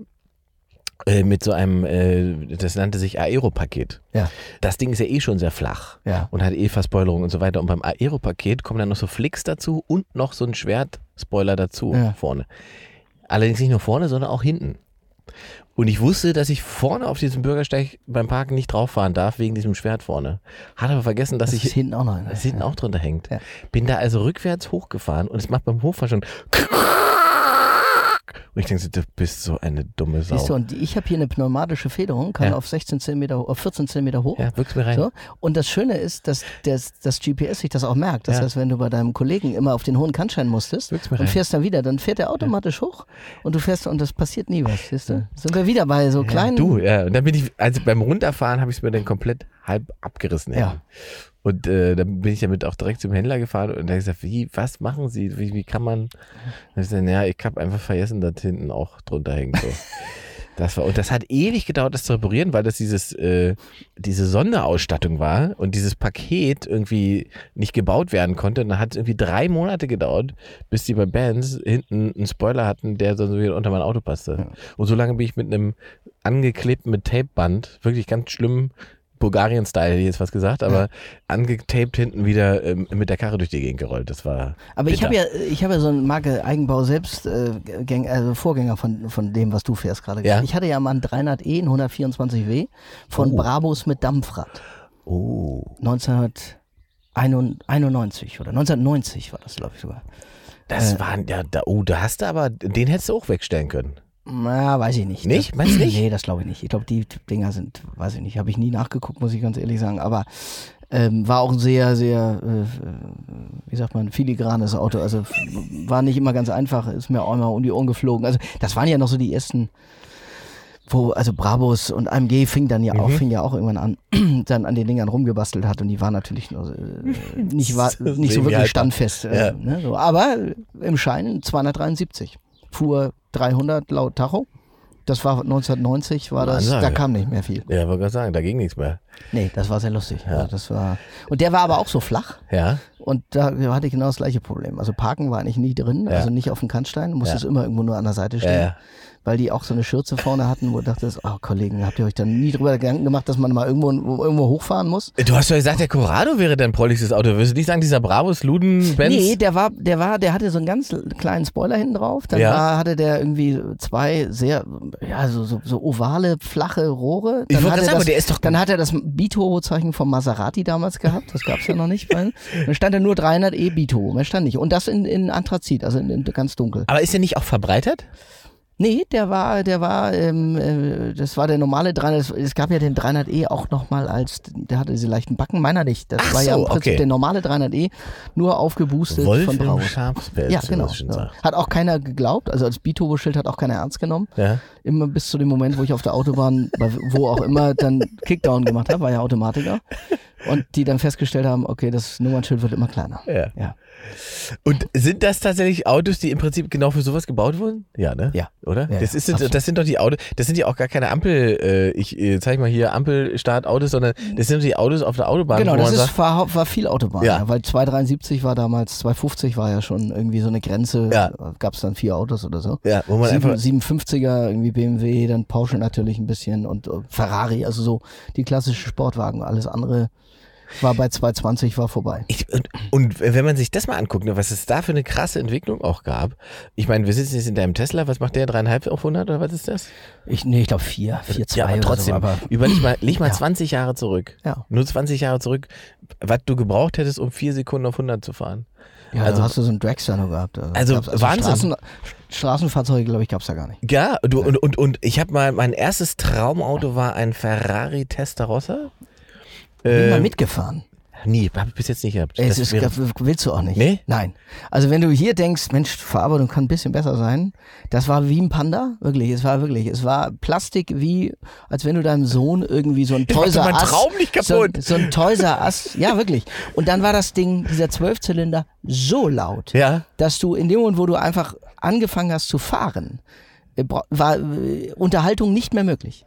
äh, mit so einem, äh, das nannte sich Aero-Paket. Ja. Das Ding ist ja eh schon sehr flach Ja. und hat eh Verspoilerung und so weiter. Und beim Aero-Paket kommen dann noch so Flicks dazu und noch so ein Schwertspoiler dazu Ja. vorne. Allerdings nicht nur vorne, sondern auch hinten. Und ich wusste, dass ich vorne auf diesem Bürgersteig beim Parken nicht drauf fahren darf, wegen diesem Schwert vorne. Hatte aber vergessen, dass Das ich ist hinten auch noch. das hinten auch drunter hängt. Ja. Bin da also rückwärts hochgefahren und es macht beim Hochfahren schon und ich denke du bist so eine dumme Sau. Siehst du, und ich habe hier eine pneumatische Federung, kann Ja. auf 16 Zentimeter, auf 14 Zentimeter hoch. ja, wirkst mir rein. So. Und das Schöne ist, dass das, das GPS sich das auch merkt. Das Ja. heißt, wenn du bei deinem Kollegen immer auf den hohen Kannschein musstest mir und rein. fährst dann wieder, dann fährt er automatisch hoch und du fährst und das passiert nie was. Siehst du? Sind wir wieder bei so Ja, kleinen. du, ja. Und dann bin ich, also beim Runterfahren habe ich es mir dann komplett halb abgerissen. Ja. Und äh, dann bin ich damit auch direkt zum Händler gefahren und er hat gesagt, wie, was machen Sie? Wie, wie kann man? Dann hab ich gesagt, ja, ich habe einfach vergessen, dass hinten auch drunter hängt. So. Das war, und das hat ewig gedauert, das zu reparieren, weil das dieses, äh, diese Sonderausstattung war und dieses Paket irgendwie nicht gebaut werden konnte. Und dann hat es irgendwie drei Monate gedauert, bis die bei Bands hinten einen Spoiler hatten, der so wieder unter mein Auto passte. Und so lange bin ich mit einem angeklebten mit Tapeband, wirklich ganz schlimm, Bulgarien-Style, hätte ich jetzt was gesagt, aber angetaped hinten wieder ähm, mit der Karre durch die Gegend gerollt. Das war. Aber ich bitter. habe ja, ich habe ja so eine Marke Eigenbau selbst, äh, Gäng, also Vorgänger von, von dem, was du fährst gerade. Ja. Ich hatte ja mal einen 300e, einen 124W von Oh. Brabus mit Dampfrad. Oh. 1991 oder 1990 war das, glaube ich sogar. Das Äh. waren, ja, da, oh, da hast du aber, den hättest du auch wegstellen können. Na, weiß ich nicht. Nicht? Das, Meinst du nicht? Nee, das glaube ich nicht. Ich glaube, die Dinger sind, weiß ich nicht, habe ich nie nachgeguckt, muss ich ganz ehrlich sagen. Aber ähm, war auch ein sehr, sehr, äh, wie sagt man, filigranes Auto. Also war nicht immer ganz einfach, ist mir auch immer um die Ohren geflogen. Also das waren ja noch so die ersten, wo, also Brabus und AMG fing dann ja auch, Mhm. fing ja auch irgendwann an, dann an den Dingern rumgebastelt hat und die waren natürlich noch, äh, nicht, war, So nicht so wirklich standfest. Äh, Ja. ne, so. Aber im Schein 273. Fuhr 300 laut Tacho. Das war 1990, war das, Ansage. da kam nicht mehr viel. Ja, wollte gerade sagen, da ging nichts mehr. Nee, das war sehr lustig. Also das war, und der war aber auch so flach. Ja. Und da hatte ich genau das gleiche Problem. Also Parken war eigentlich nie drin, Ja. also nicht auf dem Kannstein. Du musstest Ja. immer irgendwo nur an der Seite stehen. Ja, ja. Weil die auch so eine Schürze vorne hatten, wo du dachtest, oh Kollegen, habt ihr euch dann nie drüber Gedanken gemacht, dass man mal irgendwo, irgendwo hochfahren muss? Du hast doch gesagt, der Corrado wäre dein prolligstes Auto. Würdest du nicht sagen, dieser Bravos Luden Benz? Nee, der war, der war, der hatte so einen ganz kleinen Spoiler hinten drauf. Dann Ja. war, hatte der irgendwie zwei sehr, ja, so, so, so ovale, flache Rohre. Ich Dann wollte hat gerade er sagen, das, der ist doch- Dann hat er das Biturbo-Zeichen vom Maserati damals gehabt. Das gab's ja noch nicht. Weil, dann stand da nur 300 E Biturbo. Mehr stand nicht. Und das in, in Anthrazit, also in, in ganz dunkel. Aber ist der nicht auch verbreitert? Nee, der war, der war, ähm, äh, das war der normale 300. Es gab ja den 300e auch nochmal als, der hatte diese leichten Backen, meiner nicht. Das Ach war ja so, im Prinzip okay. der normale 300e, nur aufgeboostet Wolf von. Schafspelz, Ja, genau. Ja. Hat auch keiner geglaubt, also als Biturbo-Schild hat auch keiner ernst genommen. Ja. Immer bis zu dem Moment, wo ich auf der Autobahn, wo auch immer, dann Kickdown gemacht habe, war ja Automatiker. Und die dann festgestellt haben, okay, das Nummernschild wird immer kleiner. Ja. Ja. Und sind das tatsächlich Autos, die im Prinzip genau für sowas gebaut wurden? Ja, ne? Ja. Oder? Ja, das, ja, ist, absolut. das sind doch die Autos, das sind ja auch gar keine Ampel, äh, ich äh, zeig mal hier Ampelstart-Autos, sondern das sind die Autos auf der Autobahn, Genau, das ist, sagt, war, war viel Autobahn, Ja. ja. weil 273 war damals, 250 war ja schon irgendwie so eine Grenze, Ja. gab es dann vier Autos oder so. ja, wo man Sieben, einfach, 750er, irgendwie BMW, dann Porsche natürlich ein bisschen und äh, Ferrari, also so die klassischen Sportwagen, alles andere war bei 220 war vorbei. Ich, und, und wenn man sich das mal anguckt, ne, was es da für eine krasse Entwicklung auch gab. Ich meine, wir sitzen jetzt in deinem Tesla, was macht der? Dreieinhalb auf 100 oder was ist das? Ich, nee, ich glaube vier, vier, zwei ja, aber trotzdem, So, aber überleg mal, leg mal Ja. 20 Jahre zurück. Ja. Nur 20 Jahre zurück, was du gebraucht hättest, um vier Sekunden auf 100 zu fahren. ja, also- also hast du so einen Dragster noch gehabt. Also gab's- Wahnsinn. Straßen, Straßenfahrzeuge, glaube ich, gab es da gar nicht. Ja, du, und, und, und ich habe mal, mein erstes Traumauto war ein Ferrari Testarossa. Bin mal mitgefahren. Nie, habe ich bis jetzt nicht gehabt. Es ist, willst du auch nicht. Nee? Nein. Also wenn du hier denkst, Mensch, Verarbeitung kann ein bisschen besser sein, das war wie ein Panda, wirklich, es war wirklich, es war Plastik wie, als wenn du deinem Sohn irgendwie so ein meinen Ass, Traum nicht kaputt. So, so ein Toyser Ass, ja wirklich. Und dann war das Ding, dieser Zwölfzylinder, so laut, ja, dass du in dem Moment, wo du einfach angefangen hast zu fahren, äh, war äh, Unterhaltung nicht mehr möglich.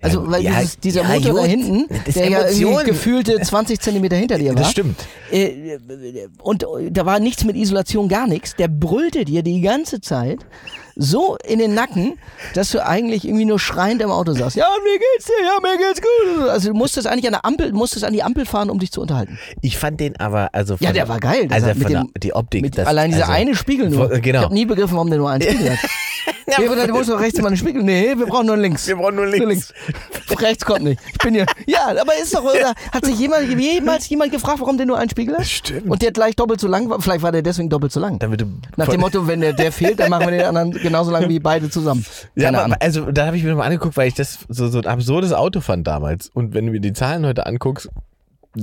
Also, weil ja, dieses, dieser ja, Motor da hinten, der ja irgendwie gefühlte 20 Zentimeter hinter dir war. das stimmt. Äh, Und da war nichts mit Isolation, gar nichts. Der brüllte dir die ganze Zeit so in den Nacken, dass du eigentlich irgendwie nur schreiend im Auto saßt. Ja, mir geht's dir, ja, mir geht's gut. Also du musstest eigentlich an der Ampel, musstest an die Ampel fahren, um dich zu unterhalten. Ich fand den aber, also Ja, der war geil. Also mit der, dem- die Optik. Mit das, allein dieser also, eine Spiegel nur. Genau. Ich habe nie begriffen, warum der nur einen Spiegel hat. Ja, aber du musst doch rechts immer einen Spiegel. Nee, wir brauchen nur links. Wir brauchen nur links. Rechts kommt nicht. Ich bin hier. Ja, aber ist doch, oder? Hat sich jemand, jemals jemand gefragt, warum der nur einen Spiegel hat? Stimmt. Und der gleich doppelt so lang war. Vielleicht war der deswegen doppelt so lang. Damit Nach dem Motto, wenn der, der fehlt, dann machen wir den anderen genauso lang wie beide zusammen. Ja, Keine Ahnung. aber also da habe ich mir nochmal angeguckt, weil ich das so, so ein absurdes Auto fand damals. Und wenn du mir die Zahlen heute anguckst,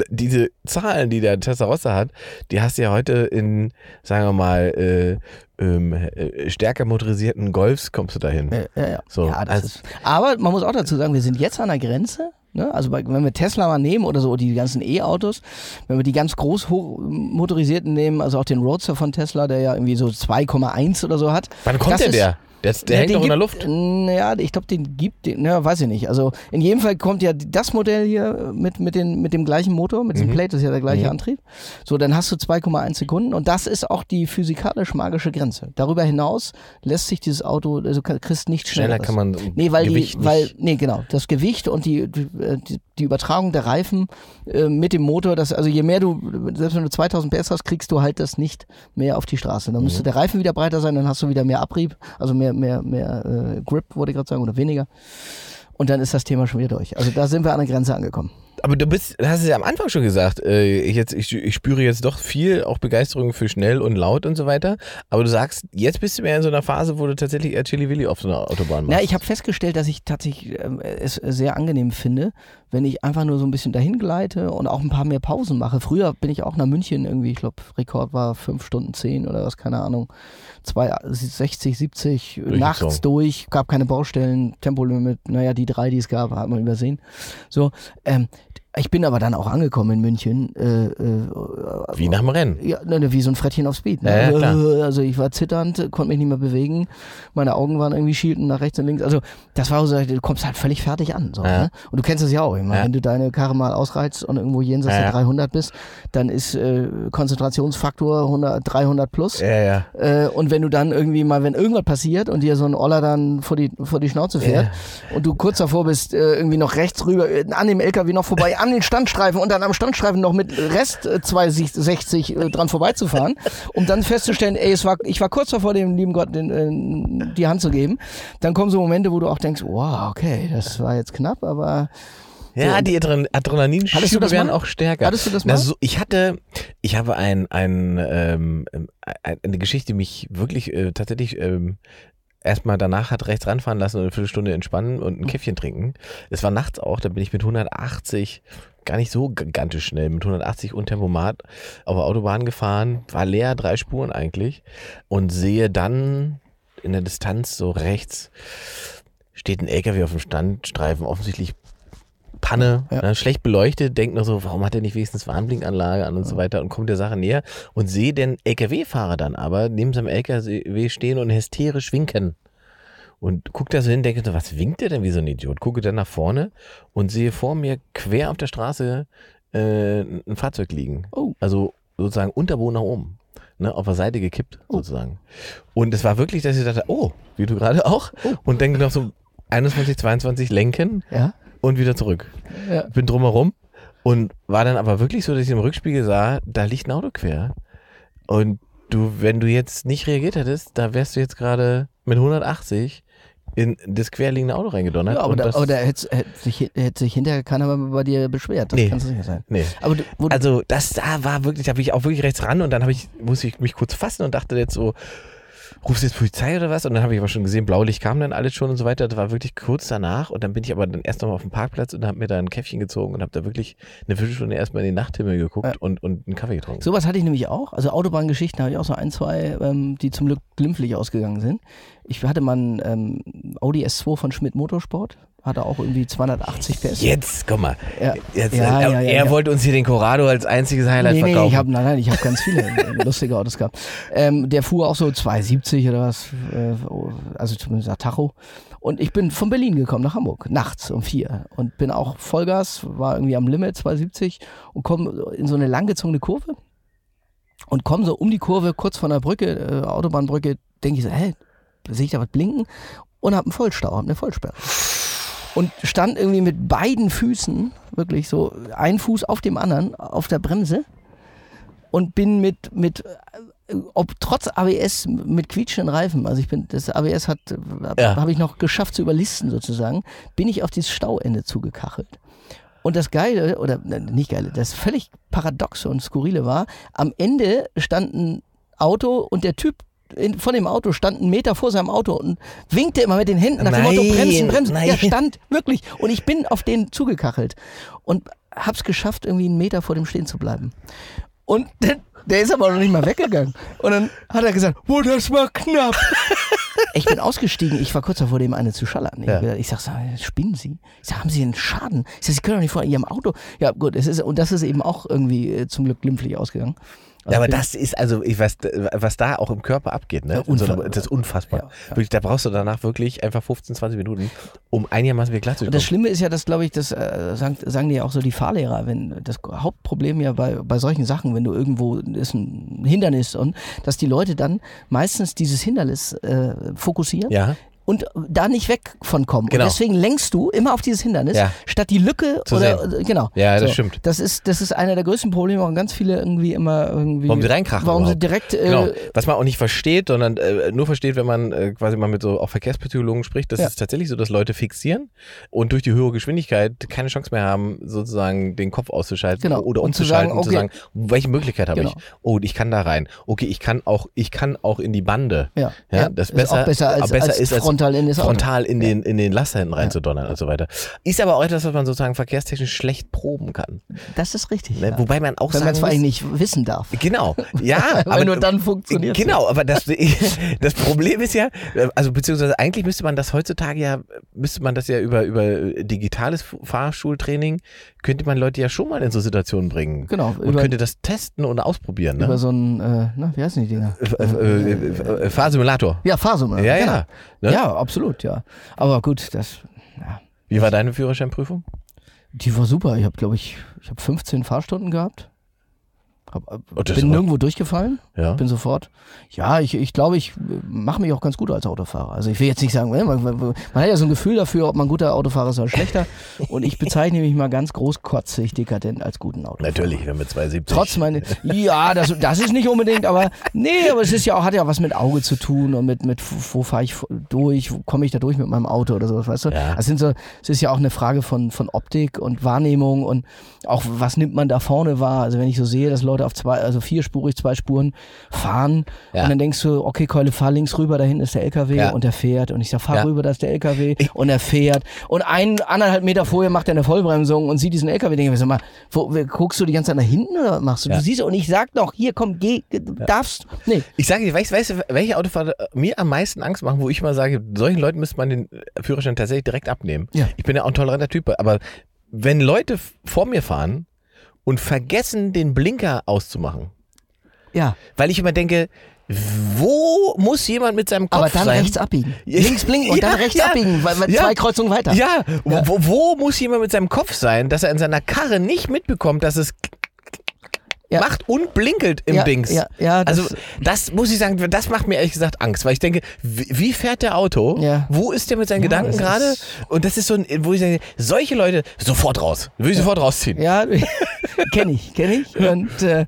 diese Zahlen, die der Testarossa hat, die hast du ja heute in, sagen wir mal, äh, ähm, äh, stärker motorisierten Golfs kommst du dahin. Ja, ja, ja. So, ja, also- aber man muss auch dazu sagen, wir sind jetzt an der Grenze. Ne? Also bei, wenn wir Tesla mal nehmen oder so, die ganzen E-Autos, wenn wir die ganz groß motorisierten nehmen, also auch den Roadster von Tesla, der ja irgendwie so 2,1 oder so hat. Wann kommt denn der? Der, ist- der Ja, hängt doch in der gibt- Luft. Naja, ich glaube, den gibt, den, na, weiß ich nicht. Also in jedem Fall kommt ja das Modell hier mit, mit, den, mit dem gleichen Motor, mit diesem Mhm. Plate, das ist ja der gleiche Mhm. Antrieb. So, dann hast du 2,1 Sekunden und das ist auch die physikalisch-magische Grenze. Darüber hinaus lässt sich dieses Auto, also du kriegst nicht schneller. Schneller kann man Nee, weil Gewicht die, weil, nee, genau, das Gewicht und die, die, äh, die, die Übertragung der Reifen äh, mit dem Motor, das, also je mehr du, selbst wenn du 2000 PS hast, kriegst du halt das nicht mehr auf die Straße. Dann Mhm. müsste der Reifen wieder breiter sein, dann hast du wieder mehr Abrieb, also mehr, mehr, mehr äh, Grip, wollte ich gerade sagen, oder weniger. Und dann ist das Thema schon wieder durch. Also da sind wir an der Grenze angekommen. Aber du bist, du hast es ja am Anfang schon gesagt, äh, ich, jetzt, ich, ich spüre jetzt doch viel auch Begeisterung für schnell und laut und so weiter. Aber du sagst, jetzt bist du mehr in so einer Phase, wo du tatsächlich eher Chili Willi auf so einer Autobahn machst. Ja, ich habe festgestellt, dass ich tatsächlich ähm, es sehr angenehm finde, wenn ich einfach nur so ein bisschen dahin gleite und auch ein paar mehr Pausen mache. Früher bin ich auch nach München irgendwie, ich glaube, Rekord war 5 Stunden 10 oder was, keine Ahnung. 260, 70 nachts durch, gab keine Baustellen, Tempolimit, naja, die drei, die es gab, hat man übersehen. So, ähm, ich bin aber dann auch angekommen in München. Äh, äh, Wie nach dem Rennen. ja, ne, ne, wie so ein Frettchen auf Speed. Ne? Ja, ja. Also ich war zitternd, konnte mich nicht mehr bewegen. Meine Augen waren irgendwie schielten nach rechts und links. Also das war so, du kommst halt völlig fertig an. So, Ja. ne? Und du kennst es ja auch. Meine. Wenn du deine Karre mal ausreizt und irgendwo jenseits der ja. 300 bist, dann ist äh, Konzentrationsfaktor 100, 300 plus. Ja, ja. Äh, und wenn du dann irgendwie mal, wenn irgendwas passiert und dir so ein Oller dann vor die, vor die Schnauze fährt und du kurz davor bist, äh, irgendwie noch rechts rüber, äh, an dem LKW noch vorbei, an den Standstreifen und dann am Standstreifen noch mit Rest äh, 260 äh, dran vorbeizufahren, um dann festzustellen, ey, es war, ich war kurz davor, dem lieben Gott den, äh, die Hand zu geben, dann kommen so Momente, wo du auch denkst, wow, okay, das war jetzt knapp, aber Ja, die Adrenalinschübe das werden auch stärker. Hattest du das Na, mal? so, ich hatte, ich habe ein, ein, ähm, ein, eine Geschichte, die mich wirklich äh, tatsächlich ähm, erstmal danach hat rechts ranfahren lassen und eine Viertelstunde entspannen und ein Käffchen trinken. Es war nachts auch, da bin ich mit 180 gar nicht so gigantisch schnell, mit 180 und Tempomat auf der Autobahn gefahren, war leer, drei Spuren eigentlich und sehe dann in der Distanz so rechts steht ein LKW auf dem Standstreifen, offensichtlich Panne, Ja. ne, schlecht beleuchtet, denkt nur so, warum hat er nicht wenigstens Warnblinkanlage an und so weiter und kommt der Sache näher und sehe den LKW-Fahrer dann aber neben seinem LKW stehen und hysterisch winken. Und guckt da so hin, denke so, was winkt der denn wie so ein Idiot? Gucke dann nach vorne und sehe vor mir quer auf der Straße äh, ein Fahrzeug liegen. Oh. Also sozusagen Unterboden nach oben. Ne, auf der Seite gekippt, Oh. sozusagen. Und es war wirklich, dass ich dachte, oh, wie du gerade auch. Und denke noch so 21, 22 lenken ja, und wieder zurück. ja. Bin drumherum und war dann aber wirklich so, dass ich im Rückspiegel sah, da liegt ein Auto quer. Und du, wenn du jetzt nicht reagiert hättest, da wärst du jetzt gerade mit 180 in das querliegende Auto reingedonnert. ja aber, da, aber da hätte, hätte, sich, hätte sich hinterher keiner bei dir beschwert. Das Nee. kann sicher sein. nee. Aber Also das da war wirklich, da bin ich auch wirklich rechts ran und dann habe ich, musste ich mich kurz fassen und dachte jetzt so, rufst du jetzt Polizei oder was? Und dann habe ich aber schon gesehen, Blaulicht kam dann alles schon und so weiter. Das war wirklich kurz danach und dann bin ich aber dann erst nochmal auf dem Parkplatz und habe mir da ein Käffchen gezogen und habe da wirklich eine Viertelstunde erstmal in den Nachthimmel geguckt Ja. und, und einen Kaffee getrunken. Sowas hatte ich nämlich auch. Also Autobahngeschichten habe ich auch so ein, zwei, ähm, die zum Glück glimpflich ausgegangen sind. Ich hatte mal einen ähm, Audi S2 von Schmidt Motorsport. Hatte auch irgendwie 280 PS. Jetzt, guck mal. Ja. Jetzt, Ja, äh, ja, ja, er wollte uns hier den Corrado als einziges Highlight Nee, nee, verkaufen. ich hab, nein, nein, ich habe ganz viele äh, lustige Autos gehabt. Ähm, der fuhr auch so 270 oder was, äh, also zumindest nach Tacho. Und ich bin von Berlin gekommen nach Hamburg, nachts um vier. Und bin auch Vollgas, war irgendwie am Limit, 270 und komme in so eine langgezogene Kurve. Und komme so um die Kurve, kurz von der Brücke, äh, Autobahnbrücke, denke ich so, hä, sehe ich da was blinken? Und habe einen Vollstau, hab eine Vollsperre. Und stand irgendwie mit beiden Füßen, wirklich so, ein Fuß auf dem anderen, auf der Bremse und bin mit, mit äh, ob trotz ABS mit quietschenden Reifen, also ich bin, das ABS hat, Ja. habe ich noch geschafft zu überlisten sozusagen, bin ich auf dieses Stauende zugekachelt. Und das Geile, oder ne, nicht Geile, das völlig paradoxe und skurrile war, am Ende stand ein Auto und der Typ in, von dem Auto stand einen Meter vor seinem Auto und winkte immer mit den Händen nach dem Motto, Nein, bremsen, bremsen. nein. Der stand wirklich und ich bin auf den zugekachelt und hab's geschafft, irgendwie einen Meter vor dem stehen zu bleiben. Und der, der ist aber noch nicht mal weggegangen. Und dann hat er gesagt, oh, das war knapp. Ich bin ausgestiegen, ich war kurz davor, dem eine zu schallern. Ich, Ja. ich sag, sag, spinnen Sie? Ich sag, haben Sie einen Schaden? Ich sag, Sie können doch nicht vor Ihrem Auto. Ja, gut, es ist, und das ist eben auch irgendwie äh, zum Glück glimpflich ausgegangen. Ja, aber das ist also, ich weiß, was da auch im Körper abgeht, ne? Ja, unfassbar. das ist unfassbar. Ja, ja. Wirklich, da brauchst du danach wirklich einfach 15, 20 Minuten, um einigermaßen wieder klar zu Und das kommen. Schlimme ist ja, dass, glaube ich, das äh, sagen, sagen die ja auch so die Fahrlehrer, wenn das Hauptproblem ja bei, bei solchen Sachen, wenn du irgendwo ist ein Hindernis und dass die Leute dann meistens dieses Hindernis äh, fokussieren Ja, und da nicht weg von kommen. Genau. Und deswegen lenkst du immer auf dieses Hindernis, Ja. statt die Lücke Zu oder sehen. äh, genau. Ja, das stimmt. Das ist, das ist einer der größten Probleme, warum ganz viele irgendwie immer irgendwie. Warum sie reinkrachen Warum sie überhaupt. direkt äh, genau. Was man auch nicht versteht, sondern äh, nur versteht, wenn man äh, quasi mal mit so auch Verkehrspsychologen spricht, das Ja. ist tatsächlich so, dass Leute fixieren und durch die höhere Geschwindigkeit keine Chance mehr haben, sozusagen den Kopf auszuschalten Genau. oder Und zu umzuschalten sagen, und zu okay. sagen, welche Möglichkeit habe Genau. ich? Oh, ich kann da rein. Okay, ich kann auch, ich kann auch in die Bande. Ja, Ja, das ist auch besser als, besser als ist als frontal in das Auto. frontal in den, in den Laster hinten reinzudonnern und so weiter. Ist aber auch etwas, was man sozusagen verkehrstechnisch schlecht proben kann. Das ist richtig. Ne? Wobei man auch Wenn man es vor allem nicht wissen darf. Genau, ja, aber nur dann funktioniert Genau, aber das, das Problem ist ja, also beziehungsweise eigentlich müsste man das heutzutage ja, müsste man das ja über, über digitales Fahrschultraining, könnte man Leute ja schon mal in so Situationen bringen. Genau, Und über- könnte das testen und ausprobieren. Über Ne? so einen, äh, na, wie heißen die Dinger? Äh, äh, äh, Fahrsimulator. Ja, Fahrsumme. Ja, genau. ja. Ne? Ja, absolut, ja. Aber gut, das, ja, Wie war deine Führerscheinprüfung? die war super. Ich habe, glaube ich, ich habe 15 Fahrstunden gehabt. Hab, äh, Oh, bin nirgendwo durchgefallen. Ja. Bin sofort. Ja, ich, ich glaube, ich mache mich auch ganz gut als Autofahrer. Also ich will jetzt nicht sagen, man, man, man hat ja so ein Gefühl dafür, ob man ein guter Autofahrer ist oder schlechter. Und ich bezeichne mich mal ganz großkotzig dekadent als guten Autofahrer. Natürlich, wenn mit 270. Trotz meine, ja, das, das ist nicht unbedingt, aber nee, aber es ist ja auch, hat ja auch was mit Auge zu tun und mit, mit wo fahre ich durch, wo komme ich da durch mit meinem Auto oder sowas, weißt du? Ja. Das sind so, es ist ja auch eine Frage von, von Optik und Wahrnehmung und auch was nimmt man da vorne wahr. Also wenn ich so sehe, dass Leute auf zwei, also vierspurig, zwei Spuren fahren Ja. und dann denkst du, okay, Keule, fahr links rüber, da hinten ist der LKW Ja. und der fährt und ich sag, fahr Ja. rüber, da ist der LKW und er fährt und ein, anderthalb Meter vorher macht er eine Vollbremsung und sieht diesen LKW, denke ich sag mal, wo, guckst du die ganze Zeit nach hinten oder machst du? Du siehst und ich sag noch, hier komm, geh, darfst, nee. Ich sage dir, weißt, weißt du, welche Autofahrer mir am meisten Angst machen, wo ich mal sage, solchen Leuten müsste man den Führerschein tatsächlich direkt abnehmen. Ja. Ich bin ja auch ein toleranter Typ, aber wenn Leute vor mir fahren und vergessen, den Blinker auszumachen, Ja, weil ich immer denke, wo muss jemand mit seinem Kopf aber dann sein? rechts abbiegen. Links blinken und ja, dann rechts ja, abbiegen, weil, weil ja. zwei Kreuzungen weiter. Ja, Wo, wo muss jemand mit seinem Kopf sein, dass er in seiner Karre nicht mitbekommt, dass es Ja. macht und blinkelt im ja, Dings? Ja, ja, das, Also das muss ich sagen, das macht mir ehrlich gesagt Angst, weil ich denke, wie, wie fährt der Auto? Ja. Wo ist der mit seinen Ja, Gedanken gerade? Und das ist so ein, wo ich sage, solche Leute sofort raus, will ich sofort rausziehen. Ja, kenne ich, kenne ich. Und äh,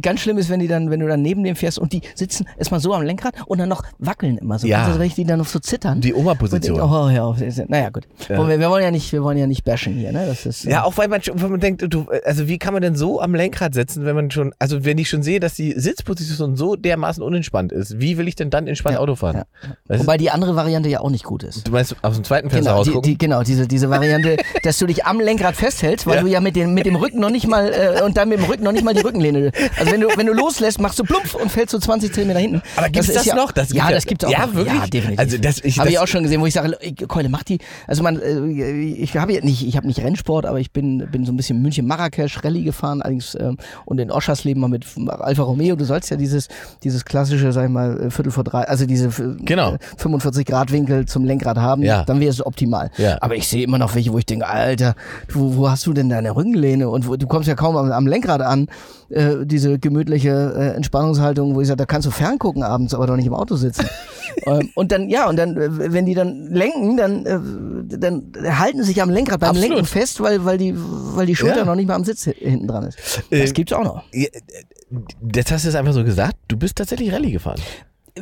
ganz schlimm ist, wenn die dann, wenn du dann neben dem fährst und die sitzen erstmal so am Lenkrad und dann noch wackeln immer so. Ja. Also wenn ich die dann noch so zittern. Die und Oma-Position. denk, Oh, hör auf. Naja, gut. Wir, wir wollen ja nicht, wir wollen ja nicht bashen hier, ne? Das ist, Ja, auch weil man, schon- wenn man denkt, du, also wie kann man denn so am Lenkrad sitzen, wenn man schon, also wenn ich schon sehe, dass die Sitzposition so dermaßen unentspannt ist, wie will ich denn dann entspannt Ja, Auto fahren? ja. Wobei die andere Variante ja auch nicht gut ist. du meinst aus dem zweiten Fenster Genau, die, rausgucken? die, genau diese, diese Variante, dass du dich am Lenkrad festhältst, weil Ja. du ja mit, den, mit dem Rücken noch nicht mal äh, und dann mit dem Rücken noch nicht mal die Rückenlehne. Also wenn du, wenn du loslässt, machst du plumpf und fällst so 20 Zentimeter hinten. Aber gibt's ist das ja, noch? Das ja, das gibt's auch Ja, noch. wirklich? Ja, definitiv. Also das- ich- habe ich das- auch schon gesehen, wo ich sage, ey, Keule, mach die. Also man, äh, ich habe ja nicht, ich habe nicht Rennsport, aber ich bin, bin so ein bisschen München-Marrakesch Rallye gefahren, allerdings ähm, und in Oschersleben mal mit Alfa Romeo. Du sollst ja dieses, dieses klassische, sag ich mal, äh, Viertel vor drei, also diese äh, Genau. 45 Grad Winkel zum Lenkrad haben. Ja. Dann wäre es optimal. Ja. Aber ich sehe immer noch welche, wo ich denke, Alter, wo, wo hast du denn deine Rückenlehne? Und wo, du kommst ja kaum am, am Lenkrad an, äh, diese gemütliche äh, Entspannungshaltung, wo ich sage, da kannst du ferngucken abends, aber doch nicht im Auto sitzen. ähm, und dann, ja, und dann, äh, wenn die dann lenken, dann, äh, dann halten sie sich am Lenkrad beim Absolut. Lenken fest, weil, weil, die, weil die Schulter Ja. noch nicht mal am Sitz hi- hinten dran ist. Das Äh, gibt's auch noch. Jetzt hast du es einfach so gesagt, du bist tatsächlich Rallye gefahren.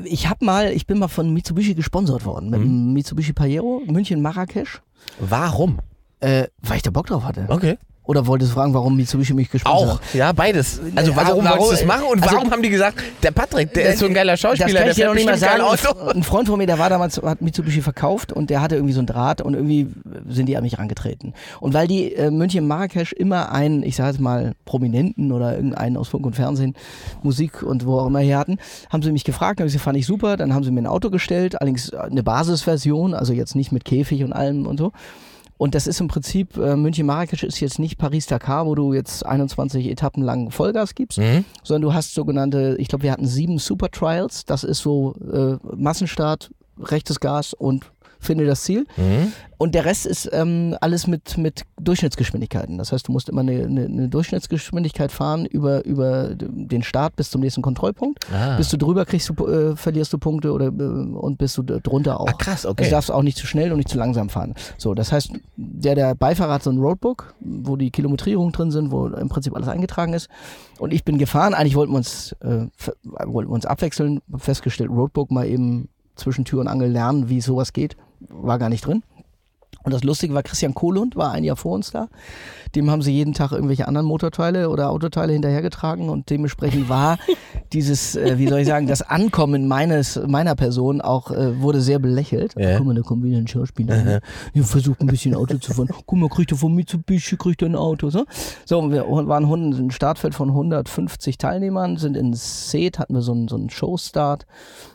Ich habe mal, ich bin mal von Mitsubishi gesponsert worden, mit dem Mitsubishi Pajero, München Marrakesch, Warum? äh, weil ich da Bock drauf hatte. Okay. Oder wolltest du fragen, warum Mitsubishi mich gesponsert Auch, hat? ja, beides. Also Also warum, warum- wolltest du es machen und also- warum haben die gesagt, der Patrick, der ist so ein geiler Schauspieler, das kann der ich dir fährt noch nicht mal sagen. Auto. Ein Freund von mir, der war damals, hat Mitsubishi verkauft und der hatte irgendwie so einen Draht und irgendwie sind die an mich rangetreten. Und weil die äh, München Marrakesch immer einen, ich sage jetzt mal, Prominenten oder irgendeinen aus Funk und Fernsehen, Musik und wo auch immer her hatten, haben sie mich gefragt, habe ich gesagt, fand ich super, dann haben sie mir ein Auto gestellt, allerdings eine Basisversion, also jetzt nicht mit Käfig und allem und so. Und das ist im Prinzip, äh, München-Marrakesch ist jetzt nicht Paris-Dakar, wo du jetzt 21 Etappen lang Vollgas gibst, Mhm. sondern du hast sogenannte, ich glaube, wir hatten sieben Super Trials. Das ist so äh, Massenstart, rechtes Gas und finde das Ziel. Mhm. Und der Rest ist ähm, alles mit, mit Durchschnittsgeschwindigkeiten. Das heißt, du musst immer eine, eine, eine Durchschnittsgeschwindigkeit fahren über, über den Start bis zum nächsten Kontrollpunkt. Ah. Bist du drüber, kriegst du, äh, verlierst du Punkte oder, äh, und bist du drunter auch. Ah, krass, okay. Also darfst auch nicht zu schnell und nicht zu langsam fahren. So, das heißt, der, der Beifahrer hat so ein Roadbook, wo die Kilometrierungen drin sind, wo im Prinzip alles eingetragen ist. Und ich bin gefahren. Eigentlich wollten wir uns, äh, wollten wir uns abwechseln. Festgestellt, Roadbook mal eben zwischen Tür und Angel lernen, wie sowas geht. War gar nicht drin. Und das Lustige war, Christian Kohlund war ein Jahr vor uns da. Dem haben sie jeden Tag irgendwelche anderen Motorteile oder Autoteile hinterhergetragen und dementsprechend war dieses, äh, wie soll ich sagen, das Ankommen meines, meiner Person auch, äh, wurde sehr belächelt. Ja. Guck mal, da kommt wieder ein Schauspieler. Ne? Ja, versucht ein bisschen Auto zu fahren. Guck mal, kriegt er von Mitsubishi, kriegt er ein Auto. So, so und wir waren ein Startfeld von 150 Teilnehmern, sind in Seet, hatten wir so einen, so einen Showstart.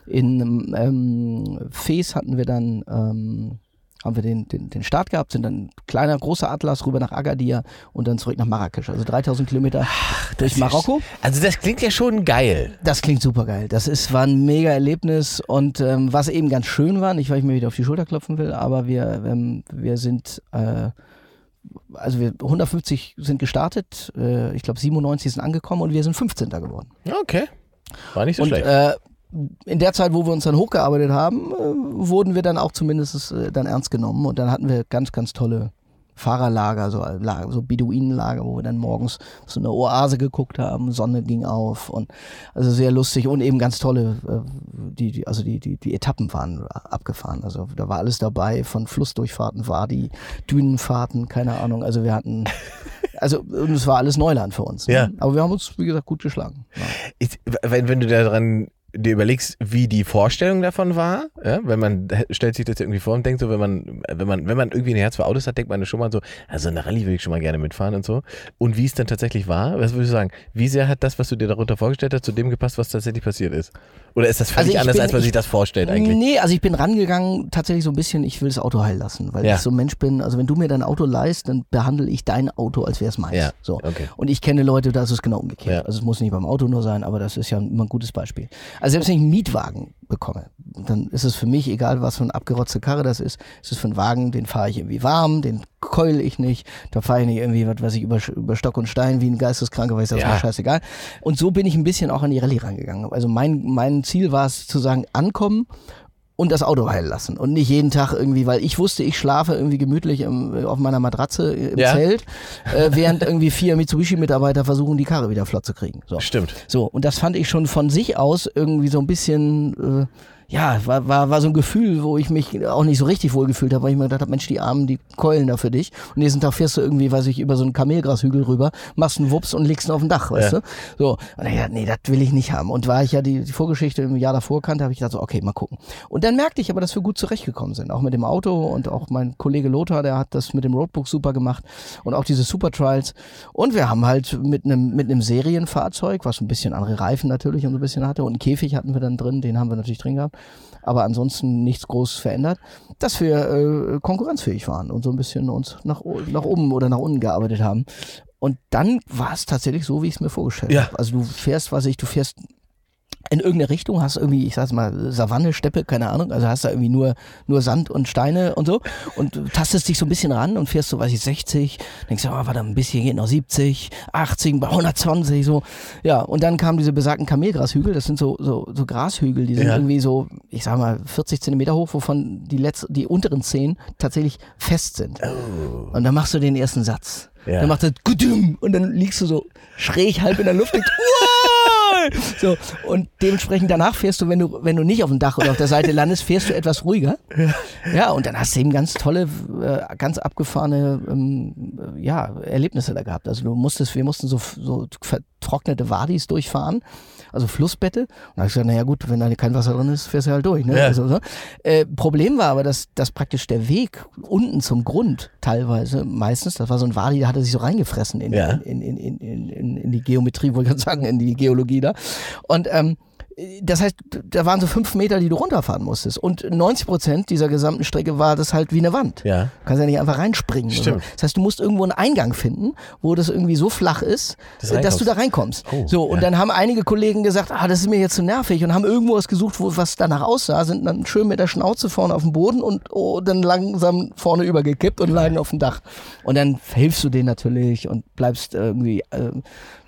In ähm, Fes hatten wir dann ähm, haben wir den, den, den Start gehabt, sind dann kleiner, großer Atlas rüber nach Agadir und dann zurück nach Marrakesch. Also 3000 Kilometer durch Marokko. Also das klingt ja schon geil. Das klingt super geil. Das ist, war ein mega Erlebnis und ähm, was eben ganz schön war, nicht weil ich mir wieder auf die Schulter klopfen will, aber wir, ähm, wir sind, äh, also wir 150 sind gestartet, äh, ich glaube 97 sind angekommen und wir sind 15. geworden. Okay. War nicht so und schlecht. äh, in der Zeit, wo wir uns dann hochgearbeitet haben, äh, wurden wir dann auch zumindest äh, dann ernst genommen und dann hatten wir ganz, ganz tolle Fahrerlager, so, äh, Lager, so Beduinenlager, wo wir dann morgens so eine Oase geguckt haben, Sonne ging auf und also sehr lustig und eben ganz tolle, äh, die, die, also die, die, die Etappen waren abgefahren. Also da war alles dabei, von Flussdurchfahrten, Wadi, Dünenfahrten, keine Ahnung. Also wir hatten, also und es war alles Neuland für uns. ne? Ja. Aber wir haben uns, wie gesagt, gut geschlagen. Ja. Ich, wenn, wenn du daran dir überlegst, wie die Vorstellung davon war, ja, wenn man stellt sich das irgendwie vor und denkt so, wenn man, wenn man, wenn man irgendwie ein Herz für Autos hat, denkt man schon mal so, also eine Rallye will ich schon mal gerne mitfahren und so. Und wie es dann tatsächlich war, was würdest du sagen? Wie sehr hat das, was du dir darunter vorgestellt hast, zu dem gepasst, was tatsächlich passiert ist? Oder ist das völlig Also anders, bin- als man ich- sich das vorstellt eigentlich? Nee, also ich bin rangegangen tatsächlich so ein bisschen, ich will das Auto heil lassen, weil Ja. ich so ein Mensch bin. Also wenn du mir dein Auto leist, dann behandle ich dein Auto, als wäre es meins. Ja, So. okay. Und ich kenne Leute, da ist es genau umgekehrt. Also es muss nicht beim Auto nur sein, aber das ist ja immer ein gutes Beispiel. Also selbst wenn ich einen Mietwagen bekomme, dann ist es für mich, egal was für eine abgerotzte Karre das ist, ist es für einen Wagen, den fahre ich irgendwie warm, den keule ich nicht, da fahre ich nicht irgendwie, was weiß ich, über, über Stock und Stein wie ein Geisteskranker, weil ich das Ja. ist mir scheißegal. Und so bin ich ein bisschen auch an die Rallye rangegangen. Also mein, mein Ziel war es zu sagen, ankommen und das Auto heilen lassen und nicht jeden Tag irgendwie, weil ich wusste, ich schlafe irgendwie gemütlich im, auf meiner Matratze im Ja. Zelt, äh, während irgendwie vier Mitsubishi-Mitarbeiter versuchen, die Karre wieder flott zu kriegen. So. Stimmt. so, und das fand ich schon von sich aus irgendwie so ein bisschen, äh, ja, war, war, war so ein Gefühl, wo ich mich auch nicht so richtig wohl gefühlt habe, weil ich mir gedacht habe, Mensch, die Armen, die keulen da für dich. Und nächsten Tag fährst du irgendwie, weiß ich, über so einen Kamelgrashügel rüber, machst einen Wups und legst ihn auf dem Dach, weißt Ja. du? So, und ich dachte, nee, das will ich nicht haben. Und war ich ja die, die Vorgeschichte im Jahr davor kannte, habe ich gedacht, so, okay, mal gucken. Und dann merkte ich aber, dass wir gut zurechtgekommen sind, auch mit dem Auto und auch mein Kollege Lothar, der hat das mit dem Roadbook super gemacht und auch diese Super Trials. Und wir haben halt mit einem mit einem Serienfahrzeug, was ein bisschen andere Reifen natürlich und so ein bisschen hatte und einen Käfig hatten wir dann drin, den haben wir natürlich drin gehabt, aber ansonsten nichts groß verändert, dass wir äh, konkurrenzfähig waren und so ein bisschen uns nach, nach oben oder nach unten gearbeitet haben. Und dann war es tatsächlich so, wie ich es mir vorgestellt Ja. habe. Also du fährst, was ich, du fährst in irgendeine Richtung, hast irgendwie, ich sag's mal, Savanne, Steppe, keine Ahnung, also hast da irgendwie nur, nur Sand und Steine und so und tastest dich so ein bisschen ran und fährst so, weiß ich, 60, denkst du, oh, warte, ein bisschen geht noch 70, 80, bei 120, so. Ja, und dann kamen diese besagten Kamelgrashügel, das sind so, so, so Grashügel, die sind Ja. irgendwie so, ich sag mal, 40 Zentimeter hoch, wovon die letzten, die unteren 10 tatsächlich fest sind. Und dann machst du den ersten Satz. Oh. Ja. Dann macht er und dann liegst du so schräg halb in der Luft und "Uah!" so und dementsprechend danach fährst du, wenn du wenn du nicht auf dem Dach oder auf der Seite landest, fährst du etwas ruhiger. Ja, und dann hast du eben ganz tolle, äh, ganz abgefahrene ähm, äh, ja, Erlebnisse da gehabt. Also du musstest, wir mussten so, so vertrocknete Wadis durchfahren, also Flussbette. Und da hab ich gesagt, naja gut, wenn da kein Wasser drin ist, fährst du halt durch. Ne? Ja. Also, so. äh, Problem war aber, dass, dass praktisch der Weg unten zum Grund teilweise, meistens, das war so ein Wadi, der hatte sich so reingefressen in, Ja. in, in, in, in, in, in die Geometrie, wollte ich gerade sagen, in die Geologie da. Und ähm, das heißt, da waren so fünf Meter, die du runterfahren musstest. Und 90 Prozent dieser gesamten Strecke war das halt wie eine Wand. Ja. Du kannst ja nicht einfach reinspringen. oder Stimmt. So. Das heißt, du musst irgendwo einen Eingang finden, wo das irgendwie so flach ist, Dass dass, du du da reinkommst. Oh, so, und ja. dann haben einige Kollegen gesagt, ah, das ist mir jetzt zu nervig und haben irgendwo was gesucht, wo was danach aussah, sind dann schön mit der Schnauze vorne auf dem Boden und oh, dann langsam vorne übergekippt und lagen auf dem Dach. Und dann hilfst du denen natürlich und bleibst irgendwie, äh,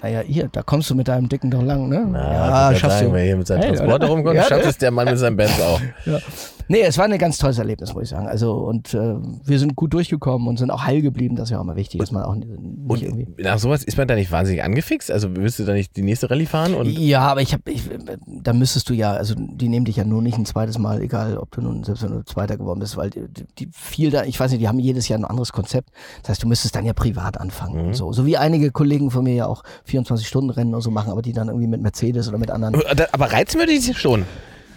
naja, hier, da kommst du mit deinem Dicken doch lang, ne? Na, würd sagen, Wer hier mit seinem Hey, Transporter rumkommt, Ja, schafft es der Mann mit seinem Benz auch. Ja. Nee, es war ein ganz tolles Erlebnis, muss ich sagen. Also, und äh, wir sind gut durchgekommen und sind auch heil geblieben. Das ist ja auch mal wichtig, dass man auch nicht Und irgendwie. nach sowas ist man da nicht wahnsinnig angefixt? Also willst du da nicht die nächste Rallye fahren? Und Ja, aber ich habe, ich, da müsstest du ja, also die nehmen dich ja nur nicht ein zweites Mal, egal ob du nun, selbst wenn du Zweiter geworden bist, weil die, die viel da, ich weiß nicht, die haben jedes Jahr ein anderes Konzept. Das heißt, du müsstest dann ja privat anfangen Mhm. und so. So wie einige Kollegen von mir ja auch 24-Stunden-Rennen und so machen, aber die dann irgendwie mit Mercedes oder mit anderen. aber reizen würde ich schon.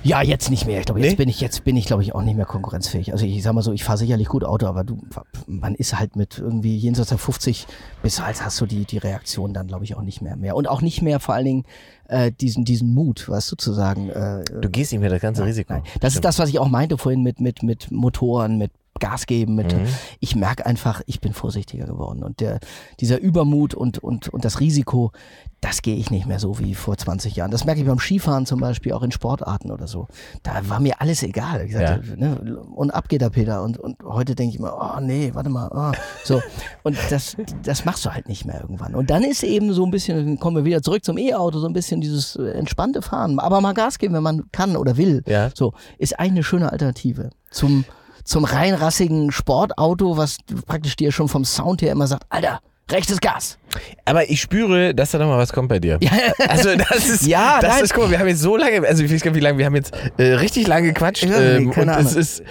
Ja, jetzt nicht mehr. Ich glaube, jetzt Nee? bin ich, jetzt bin ich, glaube ich, auch nicht mehr konkurrenzfähig. Also ich sag mal so, ich fahre sicherlich gut Auto, aber du, man ist halt mit irgendwie jenseits der 50 bis halt hast du die, die Reaktion dann, glaube ich, auch nicht mehr mehr. Und auch nicht mehr vor allen Dingen äh, diesen, diesen Mut, weißt du, zu sagen, äh, Du gehst nicht mehr das ganze Risiko. Nein. Das ist das, was ich auch meinte vorhin mit, mit, mit Motoren, mit Gas geben, mit, Mhm. ich merke einfach, ich bin vorsichtiger geworden und der, dieser Übermut und, und, und das Risiko, das gehe ich nicht mehr so wie vor 20 Jahren. Das merke ich beim Skifahren zum Beispiel, auch in Sportarten oder so. Da war mir alles egal. Ich sagte, ne, und ab geht der Peter. Und, und heute denke ich mir, oh nee, warte mal. Oh. So. Und das, das machst du halt nicht mehr irgendwann. Und dann ist eben so ein bisschen, dann kommen wir wieder zurück zum E-Auto, so ein bisschen dieses äh, entspannte Fahren. Aber mal Gas geben, wenn man kann oder will. Ja. So, ist eigentlich eine schöne Alternative zum, zum reinrassigen Sportauto, was praktisch dir schon vom Sound her immer sagt, Alter, rechtes Gas. Aber ich spüre, dass da noch mal was kommt bei dir. Ja. Also das ist, Ja, das nein. ist, guck mal, wir haben jetzt so lange, also ich weiß gar nicht, wie lange, wir haben jetzt äh, richtig lange gequatscht. Nicht, ähm, keine und es ist,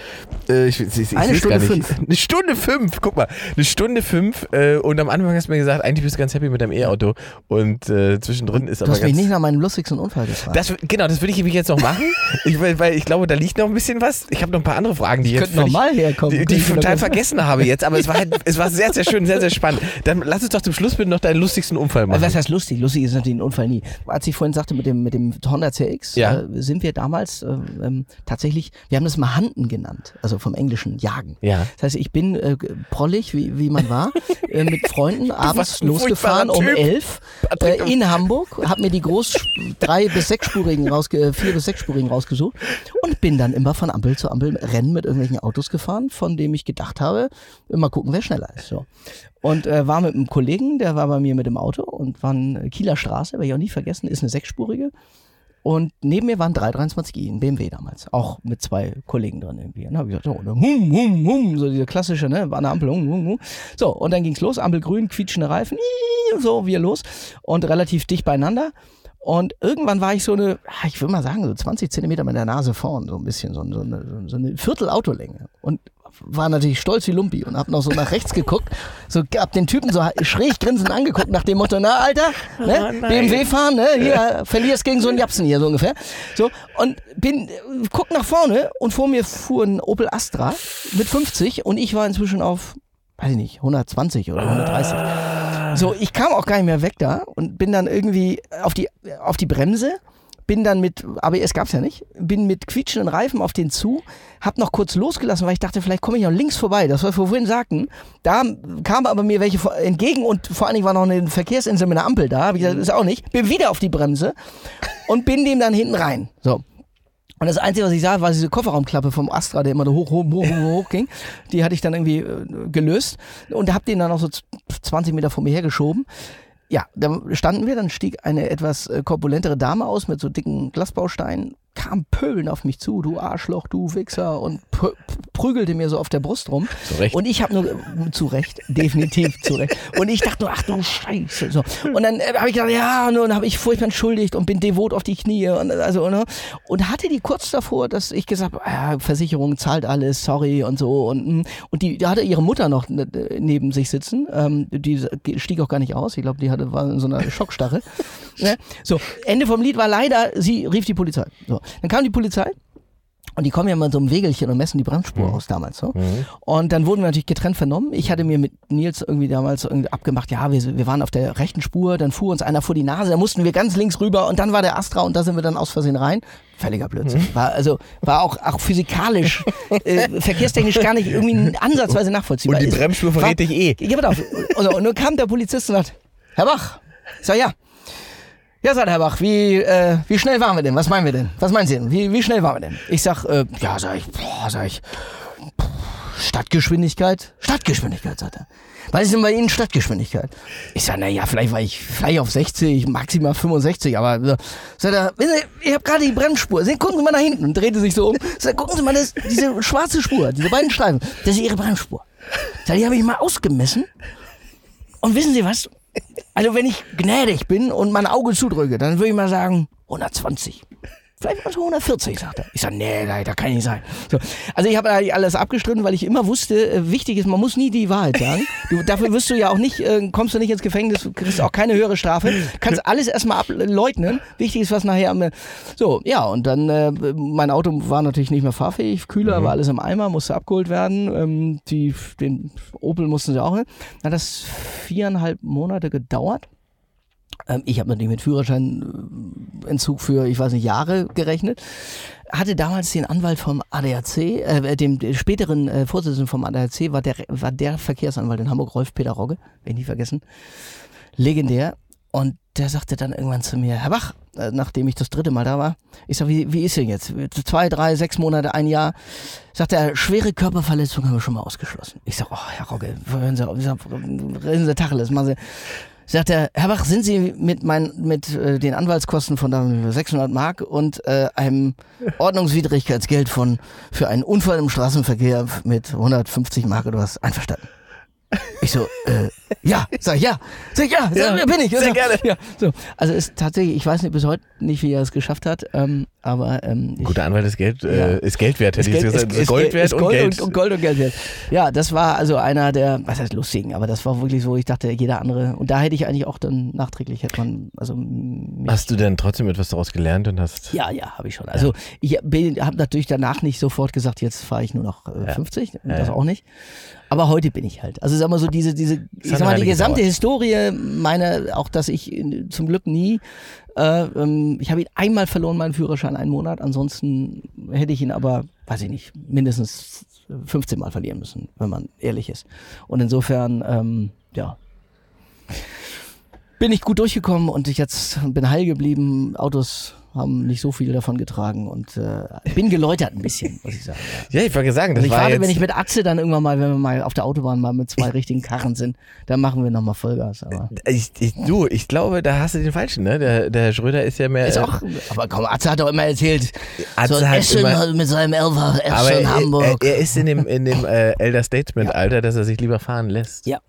äh, ich, ich, ich, Eine Stunde fünf. Eine Stunde fünf, guck mal, eine Stunde fünf äh, und am Anfang hast du mir gesagt, eigentlich bist du ganz happy mit deinem E-Auto und äh, zwischendrin ist Du aber hast mich ganz... nicht nach meinem lustigsten Unfall gefragt. Das, genau, das würde ich jetzt noch machen, ich, weil, weil ich glaube, da liegt noch ein bisschen was. Ich habe noch ein paar andere Fragen, die ich jetzt völlig- normal herkommen. die, die ich total vergessen habe jetzt, aber es war halt, es war sehr, sehr schön, sehr, sehr spannend. Dann lass uns doch zum Schluss bitte noch deinen lustigsten Unfall machen. Also was heißt lustig? Lustig ist natürlich ein Unfall nie. Als ich vorhin sagte mit dem, mit dem Honda CX, Ja. äh, sind wir damals äh, ähm, tatsächlich, wir haben das mal Handen genannt, also vom Englischen Jagen. Ja. Das heißt, ich bin äh, prollig, wie, wie man war, äh, mit Freunden abends losgefahren um Typ. elf äh, in Hamburg, habe mir die groß drei bis sechsspurigen rausge vier bis sechsspurigen rausgesucht und bin dann immer von Ampel zu Ampel Rennen mit irgendwelchen Autos gefahren, von dem ich gedacht habe, mal gucken, wer schneller ist. So. Und äh, war mit einem Kollegen, der war bei mir mit dem Auto und war in Kieler Straße, werde ich auch nie vergessen, ist eine sechsspurige. Und neben mir waren 323i, ein BMW damals, auch mit zwei Kollegen drin irgendwie. Und dann habe ich gesagt, so, hum, hum, hum, so diese klassische, ne, war eine Ampel, hum, hum, hum. So, und dann ging's los, Ampel grün, quietschende Reifen, so, wir los und relativ dicht beieinander. Und irgendwann war ich so eine, ah, ich würde mal sagen, so 20 Zentimeter mit der Nase vorn, so ein bisschen, so, so eine, so eine Viertel Autolänge. Und war natürlich stolz wie Lumpi und hab noch so nach rechts geguckt, so hab den Typen so schräg grinsend angeguckt nach dem Motto, na Alter, ne, Oh. BMW fahren, ne, hier, verlierst gegen so einen Japsen hier so ungefähr. So, und bin, guck nach vorne und vor mir fuhr ein Opel Astra mit 50 und ich war inzwischen auf, weiß ich nicht, 120 oder 130. So, ich kam auch gar nicht mehr weg da und bin dann irgendwie auf die, auf die Bremse, bin dann mit, ABS gab's ja nicht, bin mit quietschenden Reifen auf den zu, hab noch kurz losgelassen, weil ich dachte, vielleicht komme ich auch links vorbei, das was wir vorhin sagten. Da kamen aber mir welche entgegen und vor allen Dingen war noch eine Verkehrsinsel mit einer Ampel da, hab ich gesagt, ist auch nicht, bin wieder auf die Bremse und bin dem dann hinten rein. So. Und das Einzige, was ich sah, war diese Kofferraumklappe vom Astra, der immer so hoch, hoch, hoch, hoch, hoch ging. Die hatte ich dann irgendwie äh, gelöst und hab den dann auch so z- 20 Meter vor mir hergeschoben. Ja, da standen wir, dann stieg eine etwas äh, korpulentere Dame aus mit so dicken Glasbausteinen, kam pöbeln auf mich zu, du Arschloch, du Wichser und prü prügelte mir so auf der Brust rum. Zu Recht. Und ich habe nur, zu Recht, definitiv zu Recht. Und ich dachte nur, ach du Scheiße. So. Und dann äh, habe ich gedacht, ja, und dann habe ich furchtbar entschuldigt und bin devot auf die Knie. Und, also, ne? und hatte die kurz davor, dass ich gesagt habe, ja, Versicherung zahlt alles, sorry und so. Und, mm, und die, die hatte ihre Mutter noch ne- neben sich sitzen. Ähm, die stieg auch gar nicht aus. Ich glaube, die hatte, war in so einer Schockstarre. ne? So, Ende vom Lied war leider, sie rief die Polizei. So. Dann kam die Polizei Und die kommen ja mal so einem Wegelchen und messen die Bremsspur aus damals. So. Und dann wurden wir natürlich getrennt vernommen. Ich hatte mir mit Nils irgendwie damals irgendwie abgemacht, ja, wir, wir waren auf der rechten Spur, dann fuhr uns einer vor die Nase, dann mussten wir ganz links rüber und dann war der Astra und da sind wir dann aus Versehen rein. Völliger Blödsinn. War also war auch, auch physikalisch, äh, verkehrstechnisch gar nicht irgendwie ansatzweise nachvollziehbar. Und die Bremsspur verrät dich eh. Ja, pass auf. Und, und nun kam der Polizist und sagt, Herr Bach, ich sag ja. Ja, sagt Herr Bach, wie, äh, wie schnell waren wir denn? Was meinen wir denn? Was meinen Sie denn? Wie, wie schnell waren wir denn? Ich sag, äh, ja, sag ich, boah, sag ich, Stadtgeschwindigkeit? Stadtgeschwindigkeit, sagt er. Was ist denn bei Ihnen Stadtgeschwindigkeit? Ich sag, na ja, vielleicht war ich vielleicht auf 60, maximal 65, aber äh, sagt er, Sie, ich habe gerade die Bremsspur. Sehen, gucken Sie mal nach hinten und drehte sich so um. Sagt, gucken Sie mal, das, diese schwarze Spur, diese beiden Streifen, das ist Ihre Bremsspur. Sagt, die habe ich mal ausgemessen. Und wissen Sie was? Also wenn ich gnädig bin und mein Auge zudrücke, dann würde ich mal sagen 120. Vielleicht mal so 140, sagt er. Ich sage, nee, da, da kann nicht sein. So. Also ich habe eigentlich alles abgestritten, weil ich immer wusste, äh, wichtig ist, man muss nie die Wahrheit sagen. Du, dafür wirst du ja auch nicht, äh, kommst du nicht ins Gefängnis, du kriegst auch keine höhere Strafe. Kannst alles erstmal ableugnen. Wichtig ist, was nachher am... So, ja, und dann, äh, mein Auto war natürlich nicht mehr fahrfähig, Kühler war alles im Eimer, musste abgeholt werden. Ähm, die, den Opel mussten sie auch. Dann hat das viereinhalb Monate gedauert. Ähm, ich habe natürlich mit Führerscheinentzug für, ich weiß nicht, Jahre gerechnet. Hatte damals den Anwalt vom ADAC, äh, dem, späteren äh, Vorsitzenden vom ADAC, war der, war der Verkehrsanwalt in Hamburg, Rolf-Peter Rogge, werde ich nie vergessen. Legendär. Und der sagte dann irgendwann zu mir, Herr Bach, äh, nachdem ich das dritte Mal da war, ich sag, wie, wie ist denn jetzt? Zwei, drei, sechs Monate, ein Jahr. Sagt er, schwere Körperverletzung haben wir schon mal ausgeschlossen. Ich sag, oh, Herr Rogge, hören Sie, auf, ich sag, reden Sie Tacheles, machen Sie. Sagt er, Herr Bach, sind Sie mit, mein, mit äh, den Anwaltskosten von da 600 Mark und äh, einem Ordnungswidrigkeitsgeld von für einen Unfall im Straßenverkehr mit 150 Mark oder was einverstanden? Ich so, äh, ja, sag ich ja, sag ich ja, Ja, sag, bin ich. sehr Also, gerne. Ja, so. Also ist tatsächlich, ich weiß nicht bis heute nicht, wie er es geschafft hat, ähm, aber ähm, ich, Guter Anwalt ist Geld, Ja. äh, ist Geld wert, hätte ist ich Geld- gesagt. ist- ist- Gold wert ist und Gold Geld. Und, Gold und Geld wert. Ja, das war also einer der, was heißt lustigen, aber das war wirklich so, ich dachte, jeder andere. Und da hätte ich eigentlich auch dann nachträglich, hätte man, also mich, Hast du denn trotzdem etwas daraus gelernt und hast. ja, ja, habe ich schon. Also ich habe natürlich danach nicht sofort gesagt, jetzt fahre ich nur noch äh, 50, das ja. auch nicht. Aber heute bin ich halt. Also sag mal so diese, diese, ich sag mal, die gesamte gedauert. Historie, meine, auch dass ich zum Glück nie, äh, ähm, ich habe ihn einmal verloren, meinen Führerschein, einen Monat. Ansonsten hätte ich ihn aber, weiß ich nicht, mindestens 15 Mal verlieren müssen, wenn man ehrlich ist. Und insofern, ähm, ja, bin ich gut durchgekommen und ich jetzt bin heil geblieben. Autos haben nicht so viel davon getragen und äh, bin geläutert ein bisschen, muss ich sagen. Ja. Ja, ich wollte sagen, das Also ich war warte, jetzt, wenn ich mit Atze dann irgendwann mal, wenn wir mal auf der Autobahn mal mit zwei richtigen Karren sind, dann machen wir nochmal Vollgas. Aber ich, ich, du, ich glaube, da hast du den falschen, ne? Der, der Schröder ist ja mehr. ist äh, auch, aber komm, Atze hat doch immer erzählt, Atze so hat Essen immer- mit seinem Elfer, aber Essen er, Hamburg. er, er ist in dem, in dem äh, Elder Statesman-Alter, dass er sich lieber fahren lässt. Ja.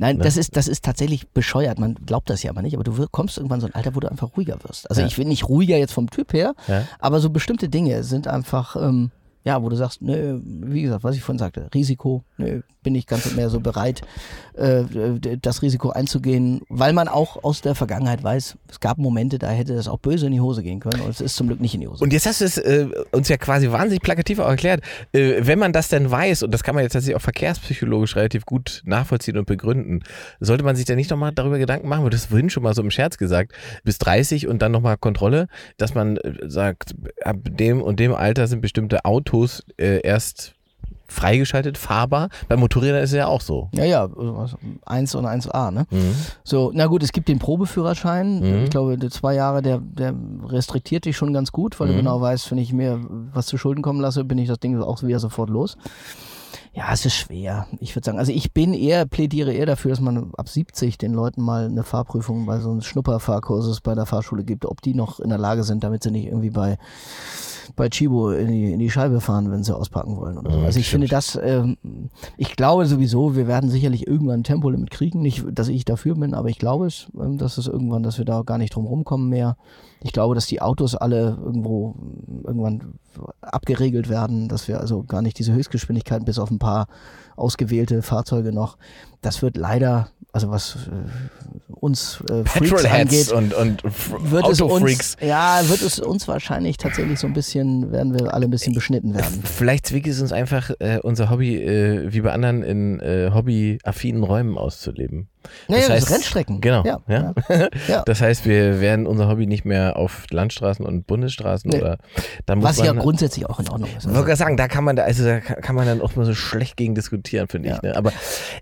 Nein, Ne? das ist, das ist tatsächlich bescheuert. Man glaubt das ja aber nicht, aber du kommst irgendwann so ein Alter, wo du einfach ruhiger wirst. Also Ja. ich bin nicht ruhiger jetzt vom Typ her, Ja. aber so bestimmte Dinge sind einfach, ähm, ja, wo du sagst, nö, wie gesagt, was ich vorhin sagte, Risiko, nö, bin ich ganz mehr so bereit, äh, das Risiko einzugehen, weil man auch aus der Vergangenheit weiß, es gab Momente, da hätte das auch böse in die Hose gehen können und es ist zum Glück nicht in die Hose. Und jetzt hast du es äh, uns ja quasi wahnsinnig plakativ auch erklärt. Äh, wenn man das denn weiß, und das kann man jetzt tatsächlich auch verkehrspsychologisch relativ gut nachvollziehen und begründen, sollte man sich dann nicht nochmal darüber Gedanken machen, du hast vorhin schon mal so im Scherz gesagt, bis 30 und dann nochmal Kontrolle, dass man äh, sagt, ab dem und dem Alter sind bestimmte Autos äh, erst freigeschaltet, fahrbar. Bei Motorrädern ist es ja auch so. ja, ja, also 1 und 1a, ne? Mhm. So, na gut, es gibt den Probeführerschein. Mhm. Ich glaube, die zwei Jahre, der, der restriktiert dich schon ganz gut, weil du Mhm. genau weißt, wenn ich mir was zu Schulden kommen lasse, bin ich das Ding auch wieder sofort los. Ja, es ist schwer. Ich würde sagen, also ich bin eher, plädiere eher dafür, dass man ab 70 den Leuten mal eine Fahrprüfung bei so einem Schnupperfahrkurses bei der Fahrschule gibt, ob die noch in der Lage sind, damit sie nicht irgendwie bei bei Chibo in die, in die Scheibe fahren, wenn sie auspacken wollen. Oder so. Also ich finde das, ähm, ich glaube sowieso, wir werden sicherlich irgendwann ein Tempolimit kriegen. Nicht, dass ich dafür bin, aber ich glaube es, ähm, dass es irgendwann, dass wir da gar nicht drum rumkommen mehr. Ich glaube, dass die Autos alle irgendwo irgendwann abgeregelt werden, dass wir also gar nicht diese Höchstgeschwindigkeiten bis auf ein paar ausgewählte Fahrzeuge noch. Das wird leider, also was äh, uns äh, Freaks angeht, und, und wird es uns, ja, wird es uns wahrscheinlich tatsächlich so ein bisschen werden wir alle ein bisschen beschnitten werden. Vielleicht zwickt es uns einfach, äh, unser Hobby äh, wie bei anderen in äh, hobbyaffinen Räumen auszuleben. Naja, das, heißt- Rennstrecken. Genau. Ja, Ja. ja. Das heißt, wir werden unser Hobby nicht mehr auf Landstraßen und Bundesstraßen Nee. oder dann muss Was ja man, grundsätzlich auch in Ordnung ist. Ich wollte gerade sagen, da kann man da, also da kann man dann auch mal so schlecht gegen diskutieren, finde ich. Ja. Ne? Aber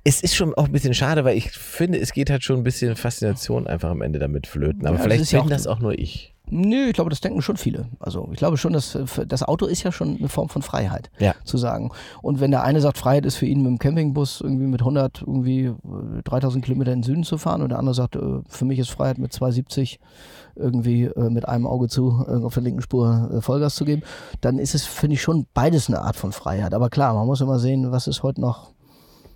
es ist schon auch ein bisschen schade, weil ich finde, es geht halt schon ein bisschen Faszination einfach am Ende damit flöten. Aber Ja, vielleicht ja bin das auch nur ich. Nö, ich glaube, das denken schon viele. Also ich glaube schon, dass äh, das Auto ist ja schon eine Form von Freiheit, Ja. zu sagen. Und wenn der eine sagt, Freiheit ist für ihn mit dem Campingbus irgendwie mit 100 irgendwie äh, 3000 Kilometer in den Süden zu fahren und der andere sagt, äh, für mich ist Freiheit mit 270 irgendwie äh, mit einem Auge zu äh, auf der linken Spur äh, Vollgas zu geben, dann ist es, finde ich, schon beides eine Art von Freiheit. Aber klar, man muss immer sehen, was ist heute noch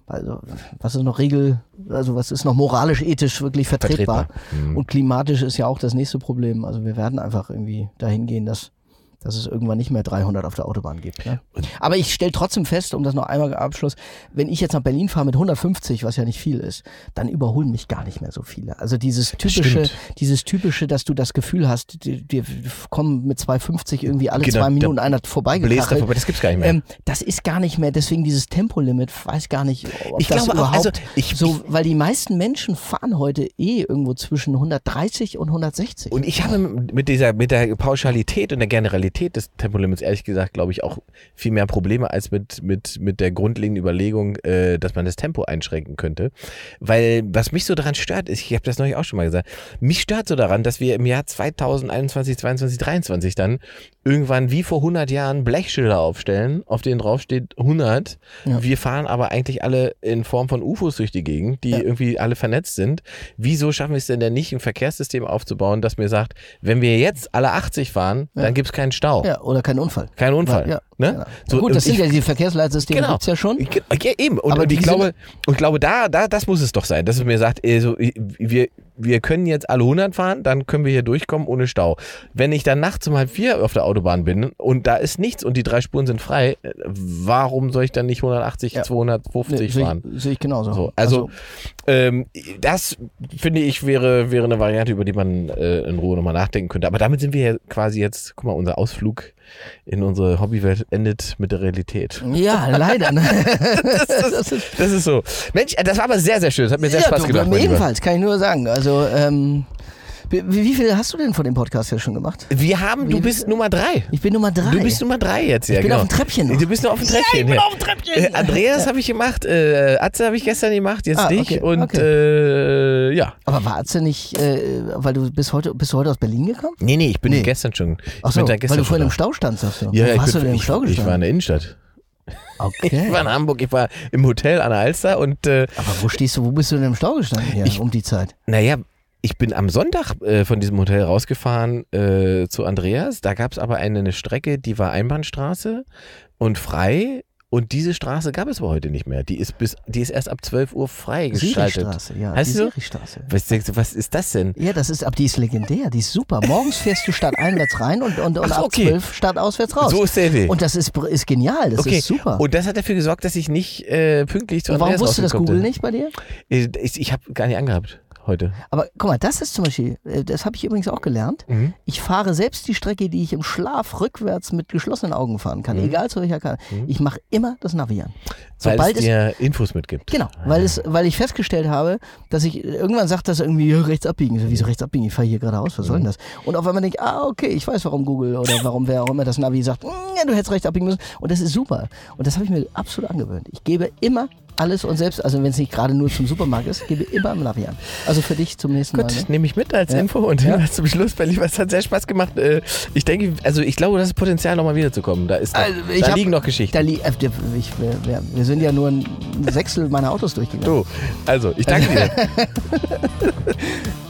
also, was ist noch Regel, also was ist noch moralisch, ethisch wirklich vertretbar? Vertretbar. Mhm. Und klimatisch ist ja auch das nächste Problem. Also wir werden einfach irgendwie dahin gehen, dass, dass es irgendwann nicht mehr 300 auf der Autobahn gibt. Ne? Aber ich stelle trotzdem fest, um das noch einmal Abschluss, wenn ich jetzt nach Berlin fahre mit 150, was ja nicht viel ist, dann überholen mich gar nicht mehr so viele. Also dieses typische, stimmt. dieses typische, dass du das Gefühl hast, die, die kommen mit 250 irgendwie alle Genau, zwei Minuten einer vorbeigekachelt. vorbei, das gibt's gar nicht mehr. Ähm, das ist gar nicht mehr, deswegen dieses Tempolimit, weiß gar nicht, ob Ich das glaube auch, überhaupt also ich- so, weil die meisten Menschen fahren heute eh irgendwo zwischen 130 und 160. Und ich habe mit dieser, mit der Pauschalität und der Generalität des Tempolimits ehrlich gesagt, glaube ich, auch viel mehr Probleme als mit, mit, mit der grundlegenden Überlegung, äh, dass man das Tempo einschränken könnte. Weil was mich so daran stört, ist, ich habe das neulich auch schon mal gesagt, mich stört so daran, dass wir im Jahr 2021, 22, 23 dann irgendwann wie vor 100 Jahren Blechschilder aufstellen, auf denen draufsteht 100. Ja. Wir fahren aber eigentlich alle in Form von UFOs durch die Gegend, die Ja. irgendwie alle vernetzt sind. Wieso schaffen wir es denn denn nicht, ein Verkehrssystem aufzubauen, das mir sagt, wenn wir jetzt alle 80 fahren, Ja. dann gibt es keinen Stau. ja, oder kein Unfall. Kein Unfall. Ja, ne? genau. So, Gut, und das sind ich- ja die Verkehrsleitsysteme, Genau. gibt's ja schon. Ich- Ja, eben. Und, Aber und ich glaube, und ich glaube, da, da, das muss es doch sein, dass es mir sagt, ey, so, wir, wir können jetzt alle 100 fahren, dann können wir hier durchkommen ohne Stau. Wenn ich dann nachts um halb vier auf der Autobahn bin und da ist nichts und die drei Spuren sind frei, äh, warum soll ich dann nicht 180, Ja. 250 Nee, sehe fahren? ich, sehe ich genauso. So, also, ähm, das finde ich wäre, wäre eine Variante, über die man äh, in Ruhe nochmal nachdenken könnte. Aber damit sind wir ja quasi jetzt, guck mal, unser Ausflug in unsere Hobbywelt endet mit der Realität. ja, leider. Ne? das ist, Das ist so. Mensch, das war aber sehr, sehr schön. Das hat mir sehr ja, Spaß du, gemacht. ebenfalls, kann ich nur sagen. Also, ähm, wie, wie viel hast du denn von dem Podcast jetzt schon gemacht? Wir haben, du bist Nummer drei. Ich bin Nummer drei. Du bist Nummer drei jetzt, ja. ich bin genau. auf dem Treppchen. noch. Du bist nur auf dem Treppchen. Ja, auf dem Treppchen. Äh, Andreas habe ich gemacht, äh, Atze habe ich gestern gemacht, jetzt Ah, dich okay, und okay. äh, ja. Aber warst du nicht, äh, weil du bist heute, bist du heute aus Berlin gekommen? Nee, nee, ich bin Nee. gestern schon. Ich Ach so, bin da weil gestern du vorhin im Stau standst, sagst du. Ja, Wo ich, hast du bin, denn im ich, Stau ich war in gestanden? der Innenstadt. Okay. Ich war in Hamburg, ich war im Hotel an der Alster und äh, Aber wo stehst du, wo bist du denn im Stau gestanden hier Ich- um die Zeit? Naja, ich bin am Sonntag äh, von diesem Hotel rausgefahren äh, zu Andreas. Da gab es aber eine, eine Strecke, die war Einbahnstraße und frei. Und diese Straße gab es aber heute nicht mehr. Die ist bis, die ist erst ab 12 Uhr freigeschaltet. Siristraße, ja. Heißt die? Siristraße. Was denkst du, was ist das denn? Ja, das ist, aber die ist legendär, die ist super. Morgens fährst du statt einwärts rein und, und, und Ach ab okay. 12 statt auswärts raus. So ist der Idee. und das ist, ist genial, das okay. ist super. Und das hat dafür gesorgt, dass ich nicht äh, pünktlich zu Und warum Andreas wusste das Google nicht bei dir? Äh, Ich, ich habe gar nicht angehabt heute. Aber guck mal, das ist zum Beispiel, äh, das habe ich übrigens auch gelernt. Mhm. Ich fahre selbst die Strecke, die ich im Schlaf rückwärts mit geschlossenen Augen fahren kann, Mhm. egal zu welcher Karte. Ich mache immer das Navi an. Weil Sobald es es dir Infos mitgibt. Genau, weil, es, weil ich festgestellt habe, dass ich irgendwann sagt das irgendwie rechts abbiegen. Ich So, wieso rechts abbiegen? Ich fahre hier geradeaus, was soll denn das? Und auf einmal denke ich, ah, okay, ich weiß, warum Google oder warum wer auch immer das Navi sagt, "Mm, ja, du hättest rechts abbiegen müssen. Und das ist super. Und das habe ich mir absolut angewöhnt. Ich gebe immer alles und selbst, also wenn es nicht gerade nur zum Supermarkt ist, gebe immer im Navi an. Also für dich zum nächsten Gut, Mal. Ne? nehme ich mit als Ja. Info und Ja. zum Schluss, mein Lieber, es hat sehr Spaß gemacht. Äh, Ich denke, also ich glaube, das ist Potenzial, nochmal wiederzukommen. Da, ist noch, Also, ich da hab- liegen noch Geschichten. Da li äh, ich, wir, wir, wir sind ja nur ein Sechstel meiner Autos durchgegangen. So, also, ich danke dir.